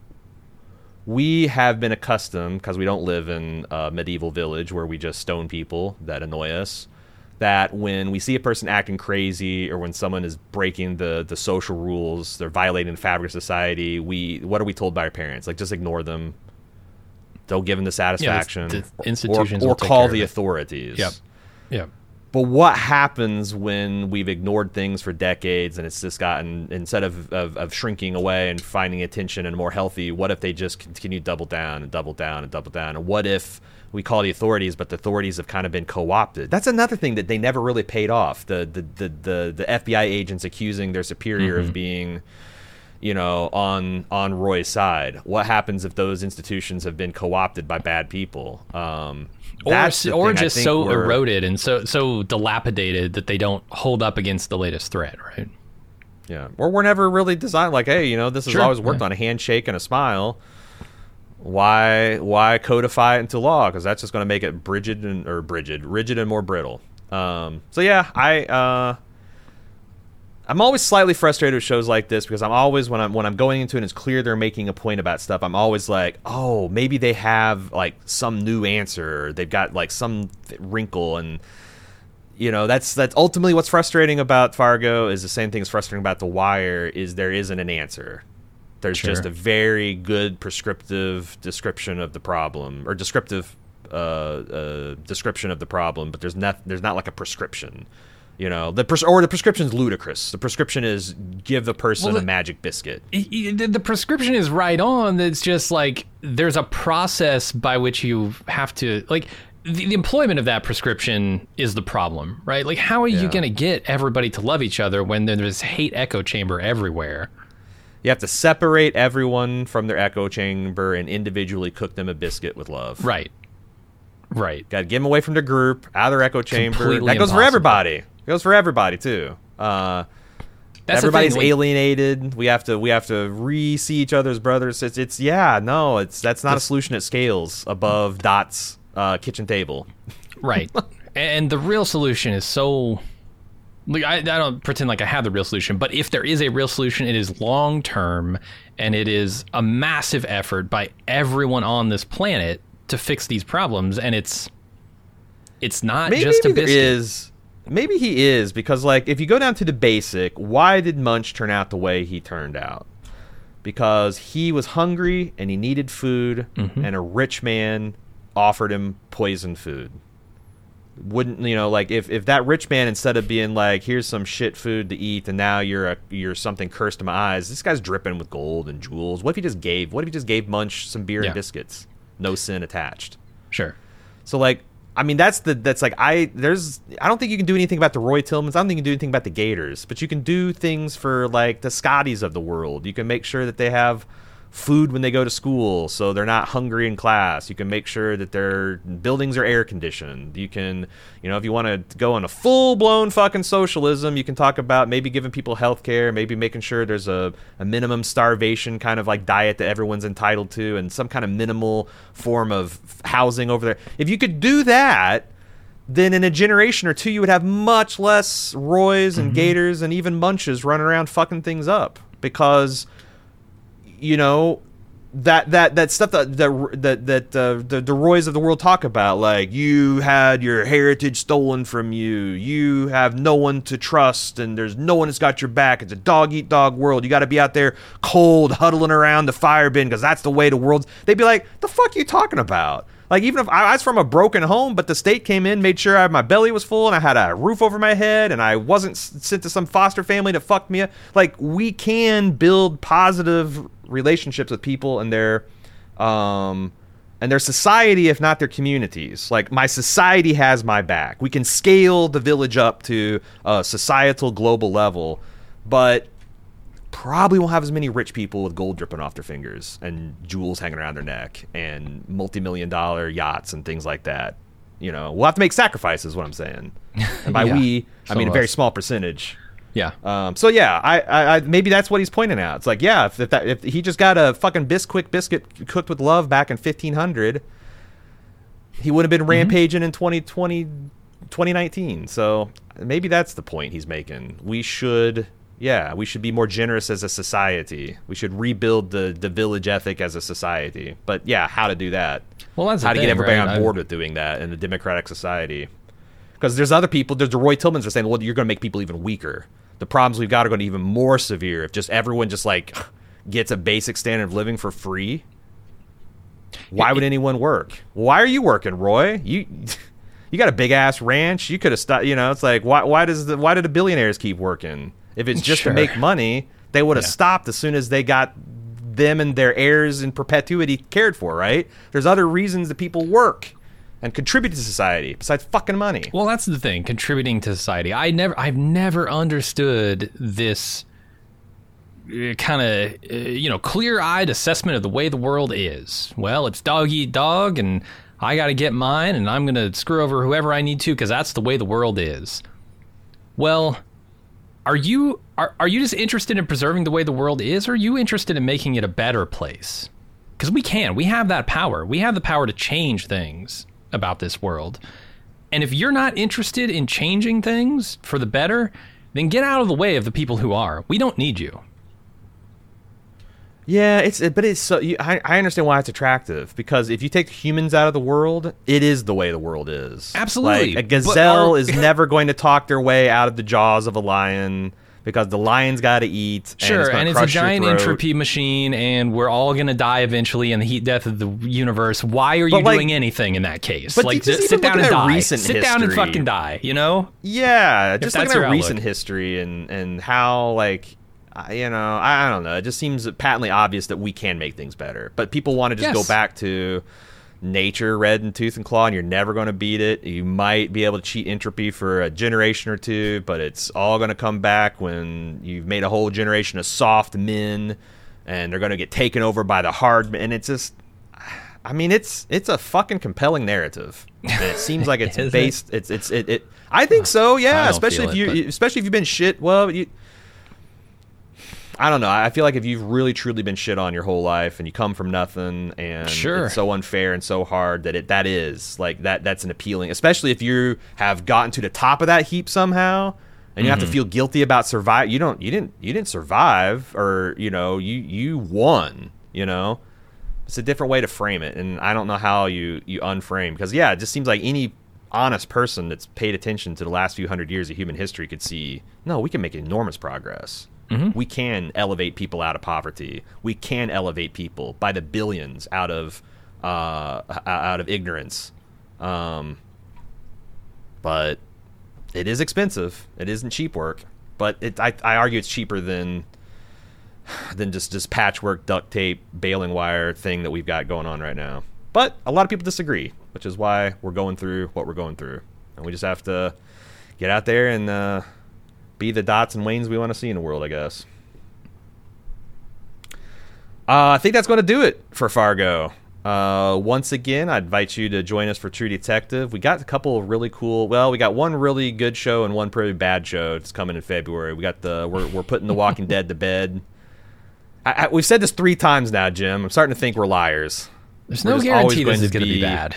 we have been accustomed because we don't live in a medieval village where we just stone people that annoy us that when we see a person acting crazy or when someone is breaking the the social rules they're violating the fabric of society we what are we told by our parents? Like just ignore them. Don't give them the satisfaction the or- institutions or, will take call the authorities. Yep. Yeah. but what happens when we've ignored things for decades and it's just gotten instead of, of, of shrinking away and finding attention and more healthy what if they just continue double down and double down and double down? And what if we call the authorities but the authorities have kind of been co-opted that's another thing that they never really paid off the the the, the, the fbi agents accusing their superior of being you know on on roy's side what happens if those institutions have been co-opted by bad people um or, or just so eroded and so so dilapidated that they don't hold up against the latest threat, right? Yeah. Or we're never really designed like, hey, you know, this has Sure, always worked yeah. on a handshake and a smile. Why why codify it into law? Because that's just going to make it rigid and or rigid, rigid and more brittle. Um, so yeah, I uh, I'm always slightly frustrated with shows like this because I'm always when I'm when I'm going into it and it's clear they're making a point about stuff. I'm always like, oh, maybe they have like some new answer. Or they've got like some wrinkle and you know that's that's ultimately what's frustrating about Fargo is the same thing as frustrating about The Wire is there isn't an answer. There's Sure. just a very good prescriptive description of the problem or descriptive uh, uh, description of the problem, but there's not there's not like a prescription. You know the pres- or the prescription's ludicrous. The prescription is give the person Well, a the- magic biscuit. The prescription is right on. It's just like there's a process by which you have to like. The, the employment of that prescription is the problem, right? Like, how are you going to get everybody to love each other when there's hate echo chamber everywhere? You have to separate everyone from their echo chamber and individually cook them a biscuit with love. Right. Right. Got to get them away from the group, out of their echo chamber. Completely that goes for everybody. It goes for everybody too. Uh, That's everybody's thing, alienated. We have to we have to re see each other's brothers. It's, it's yeah, no, it's that's not a solution that scales above Dot's uh, kitchen table. Right. and the real solution is so like I, I don't pretend like I have the real solution, but if there is a real solution, it is long term and it is a massive effort by everyone on this planet to fix these problems and it's it's not Maybe just a there biscuit. is. Maybe he is because like if you go down to the basic, why did Munch turn out the way he turned out? Because he was hungry and he needed food, Mm-hmm. and a rich man offered him poison food. Wouldn't you know? Like if, if that rich man instead of being like, "Here's some shit food to eat," and now you're a you're something cursed in my eyes. This guy's dripping with gold and jewels. What if he just gave? What if he just gave Munch some beer Yeah. and biscuits? No sin attached. Sure. So like, I mean, that's the that's like I there's I don't think you can do anything about the Roy Tillmans. I don't think you can do anything about the Gators, but you can do things for like the Scotties of the world. You can make sure that they have food when they go to school so they're not hungry in class. You can make sure that their buildings are air conditioned. You can, you know, if you want to go on a full blown fucking socialism, you can talk about maybe giving people health care, maybe making sure there's a, a minimum starvation kind of like diet that everyone's entitled to and some kind of minimal form of housing over there. If you could do that, then in a generation or two, you would have much less Roys and mm-hmm. Gators and even Munches running around fucking things up because you know that that that stuff that that that uh, the the Roys of the world talk about, like you had your heritage stolen from you, you have no one to trust, and there's no one that's got your back. It's a dog eat dog world. You got to be out there cold, huddling around the fire bin because that's the way the world's. They'd be like, "The fuck you talking about?" Like even if I was from a broken home, but the state came in, made sure I, my belly was full, and I had a roof over my head, and I wasn't sent to some foster family to fuck me up. Like we can build positive relationships with people and their, um, and their society, if not their communities. Like my society has my back. We can scale the village up to a societal global level, but probably won't have as many rich people with gold dripping off their fingers and jewels hanging around their neck and multi-million dollar yachts and things like that. You know, we'll have to make sacrifices. What I'm saying, and by yeah, we, I mean a very small percentage. Yeah. Um, so yeah, I, I, I, maybe that's what he's pointing out. It's like, yeah, if, if, that, if he just got a fucking Bisquick biscuit cooked with love back in 1500, he would have been mm-hmm. rampaging in 2020, 2019. So maybe that's the point he's making. We should yeah, we should be more generous as a society. We should rebuild the the village ethic as a society. But yeah, how to do that? Well, that's how to thing, get everybody right? on board with doing that in a democratic society. Because there's other people. There's the Roy Tillmans are saying, well, you're going to make people even weaker. The problems we've got are going to be even more severe if just everyone just like gets a basic standard of living for free. Why would anyone work? Why are you working, Roy? You you got a big ass ranch. You could have stopped. You know, it's like why why does the why do the billionaires keep working? If it's just sure. to make money, they would have yeah. stopped as soon as they got them and their heirs in perpetuity cared for, right? There's other reasons that people work and contribute to society besides fucking money. Well, that's the thing, contributing to society. I never I've never understood this uh, kind of uh, you know clear-eyed assessment of the way the world is. Well, it's dog eat dog and I got to get mine and I'm going to screw over whoever I need to cuz that's the way the world is. Well, are you are, are you just interested in preserving the way the world is or are you interested in making it a better place because we can we have that power we have the power to change things about this world. And if you're not interested in changing things for the better then get out of the way of the people who are. We don't need you. Yeah, it's but it's so you, I, I understand why it's attractive because if you take humans out of the world, it is the way the world is. Absolutely, like a gazelle is never going to talk their way out of the jaws of a lion because the lion's got to eat. Sure, and it's, and it's a giant entropy machine, and we're all gonna die eventually in the heat death of the universe. Why are you like, doing anything in that case? But like, just sit down and die. sit history. down and fucking die. You know? Yeah, just looking at recent history and and how like you know, I, I, don't know. It just seems patently obvious that we can make things better, but people want to just yes. go back to nature, red and tooth and claw, and you're never going to beat it. You might be able to cheat entropy for a generation or two, but it's all going to come back when you've made a whole generation of soft men, and they're going to get taken over by the hard men. And it's just, I mean, it's it's a fucking compelling narrative. And it seems like it's based. It? It's it's it, it. I think so. Yeah, especially if you, it, especially if you've been shit. Well, you I don't know. I feel like if you've really truly been shit on your whole life and you come from nothing and sure. it's so unfair and so hard that it that is like that that's an appealing, especially if you have gotten to the top of that heap somehow and you mm-hmm. have to mm-hmm. feel guilty about survive. You don't you didn't you didn't survive or you know you you won. You know, it's a different way to frame it, and I don't know how you you unframe because yeah, it just seems like any honest person that's paid attention to the last few hundred years of human history could see no, we can make enormous progress. Mm-hmm. We can elevate people out of poverty. We can elevate people by the billions out of uh, out of ignorance. Um, but it is expensive. It isn't cheap work. But it, I, I argue it's cheaper than than just this patchwork duct tape baling wire thing that we've got going on right now. But a lot of people disagree, which is why we're going through what we're going through, and we just have to get out there and. Uh, be the dots and Waynes we want to see in the world, I guess. Uh, I think that's going to do it for Fargo. Uh, once again, I invite you to join us for True Detective. We got a couple of really cool. Well, we got one really good show and one pretty bad show. It's coming in February. We got the we're we're putting The Walking Dead to bed. I, I, we've said this three times now, Jim. I'm starting to think we're liars. There's We're no guarantee this is going to be be- bad.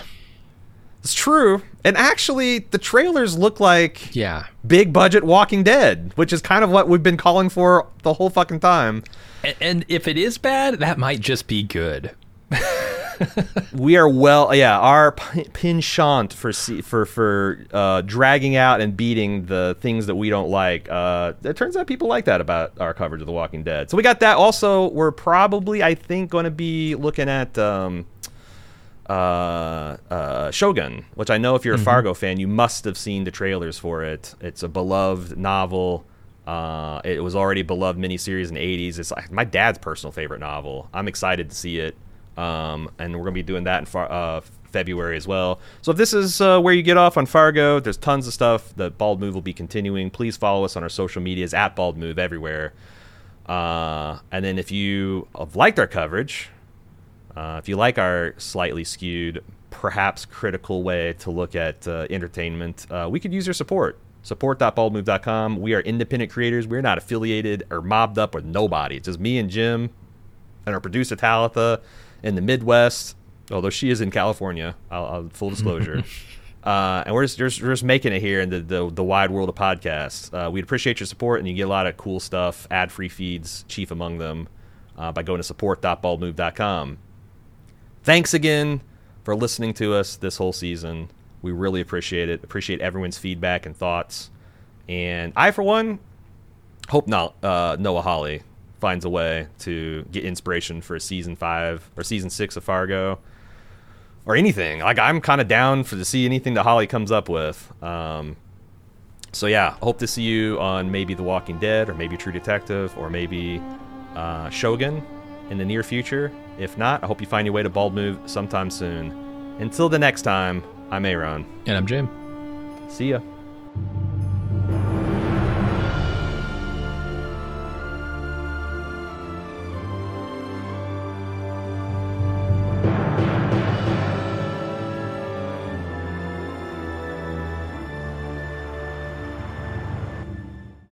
It's true. And actually, the trailers look like Yeah. big budget Walking Dead, which is kind of what we've been calling for the whole fucking time. And, and if it is bad, that might just be good. we are well yeah our penchant for for for uh, dragging out and beating the things that we don't like uh, it turns out people like that about our coverage of the walking dead so we got that also we're probably i think going to be looking at um, uh, uh, Shogun, which I know if you're a Fargo fan, you must have seen the trailers for it. It's a beloved novel. Uh, it was already a beloved miniseries in the 80s. It's like my dad's personal favorite novel. I'm excited to see it. Um, and we're going to be doing that in far, uh, February as well. So if this is uh, where you get off on Fargo, there's tons of stuff The Bald Move will be continuing. Please follow us on our social medias at Bald Move everywhere. Uh, and then if you have liked our coverage, uh, if you like our slightly skewed, perhaps critical way to look at uh, entertainment, uh, we could use your support. Support.baldmove.com. We are independent creators. We're not affiliated or mobbed up with nobody. It's just me and Jim and our producer Talitha in the Midwest, although she is in California. I'll, I'll full disclosure. uh, and we're just, just we're just making it here in the, the, the wide world of podcasts. Uh, we'd appreciate your support, and you get a lot of cool stuff, ad free feeds, chief among them, uh, by going to support.baldmove.com. Thanks again for listening to us this whole season. We really appreciate it. Appreciate everyone's feedback and thoughts. And I, for one, hope not uh, Noah Hawley finds a way to get inspiration for season five or season six of Fargo or anything. Like I'm kind of down for to see anything that Hawley comes up with. Um, so yeah, hope to see you on maybe The Walking Dead or maybe True Detective or maybe uh, Shogun in the near future. If not, I hope you find your way to Bald Move sometime soon. Until the next time, I'm Aaron. And I'm Jim. See ya.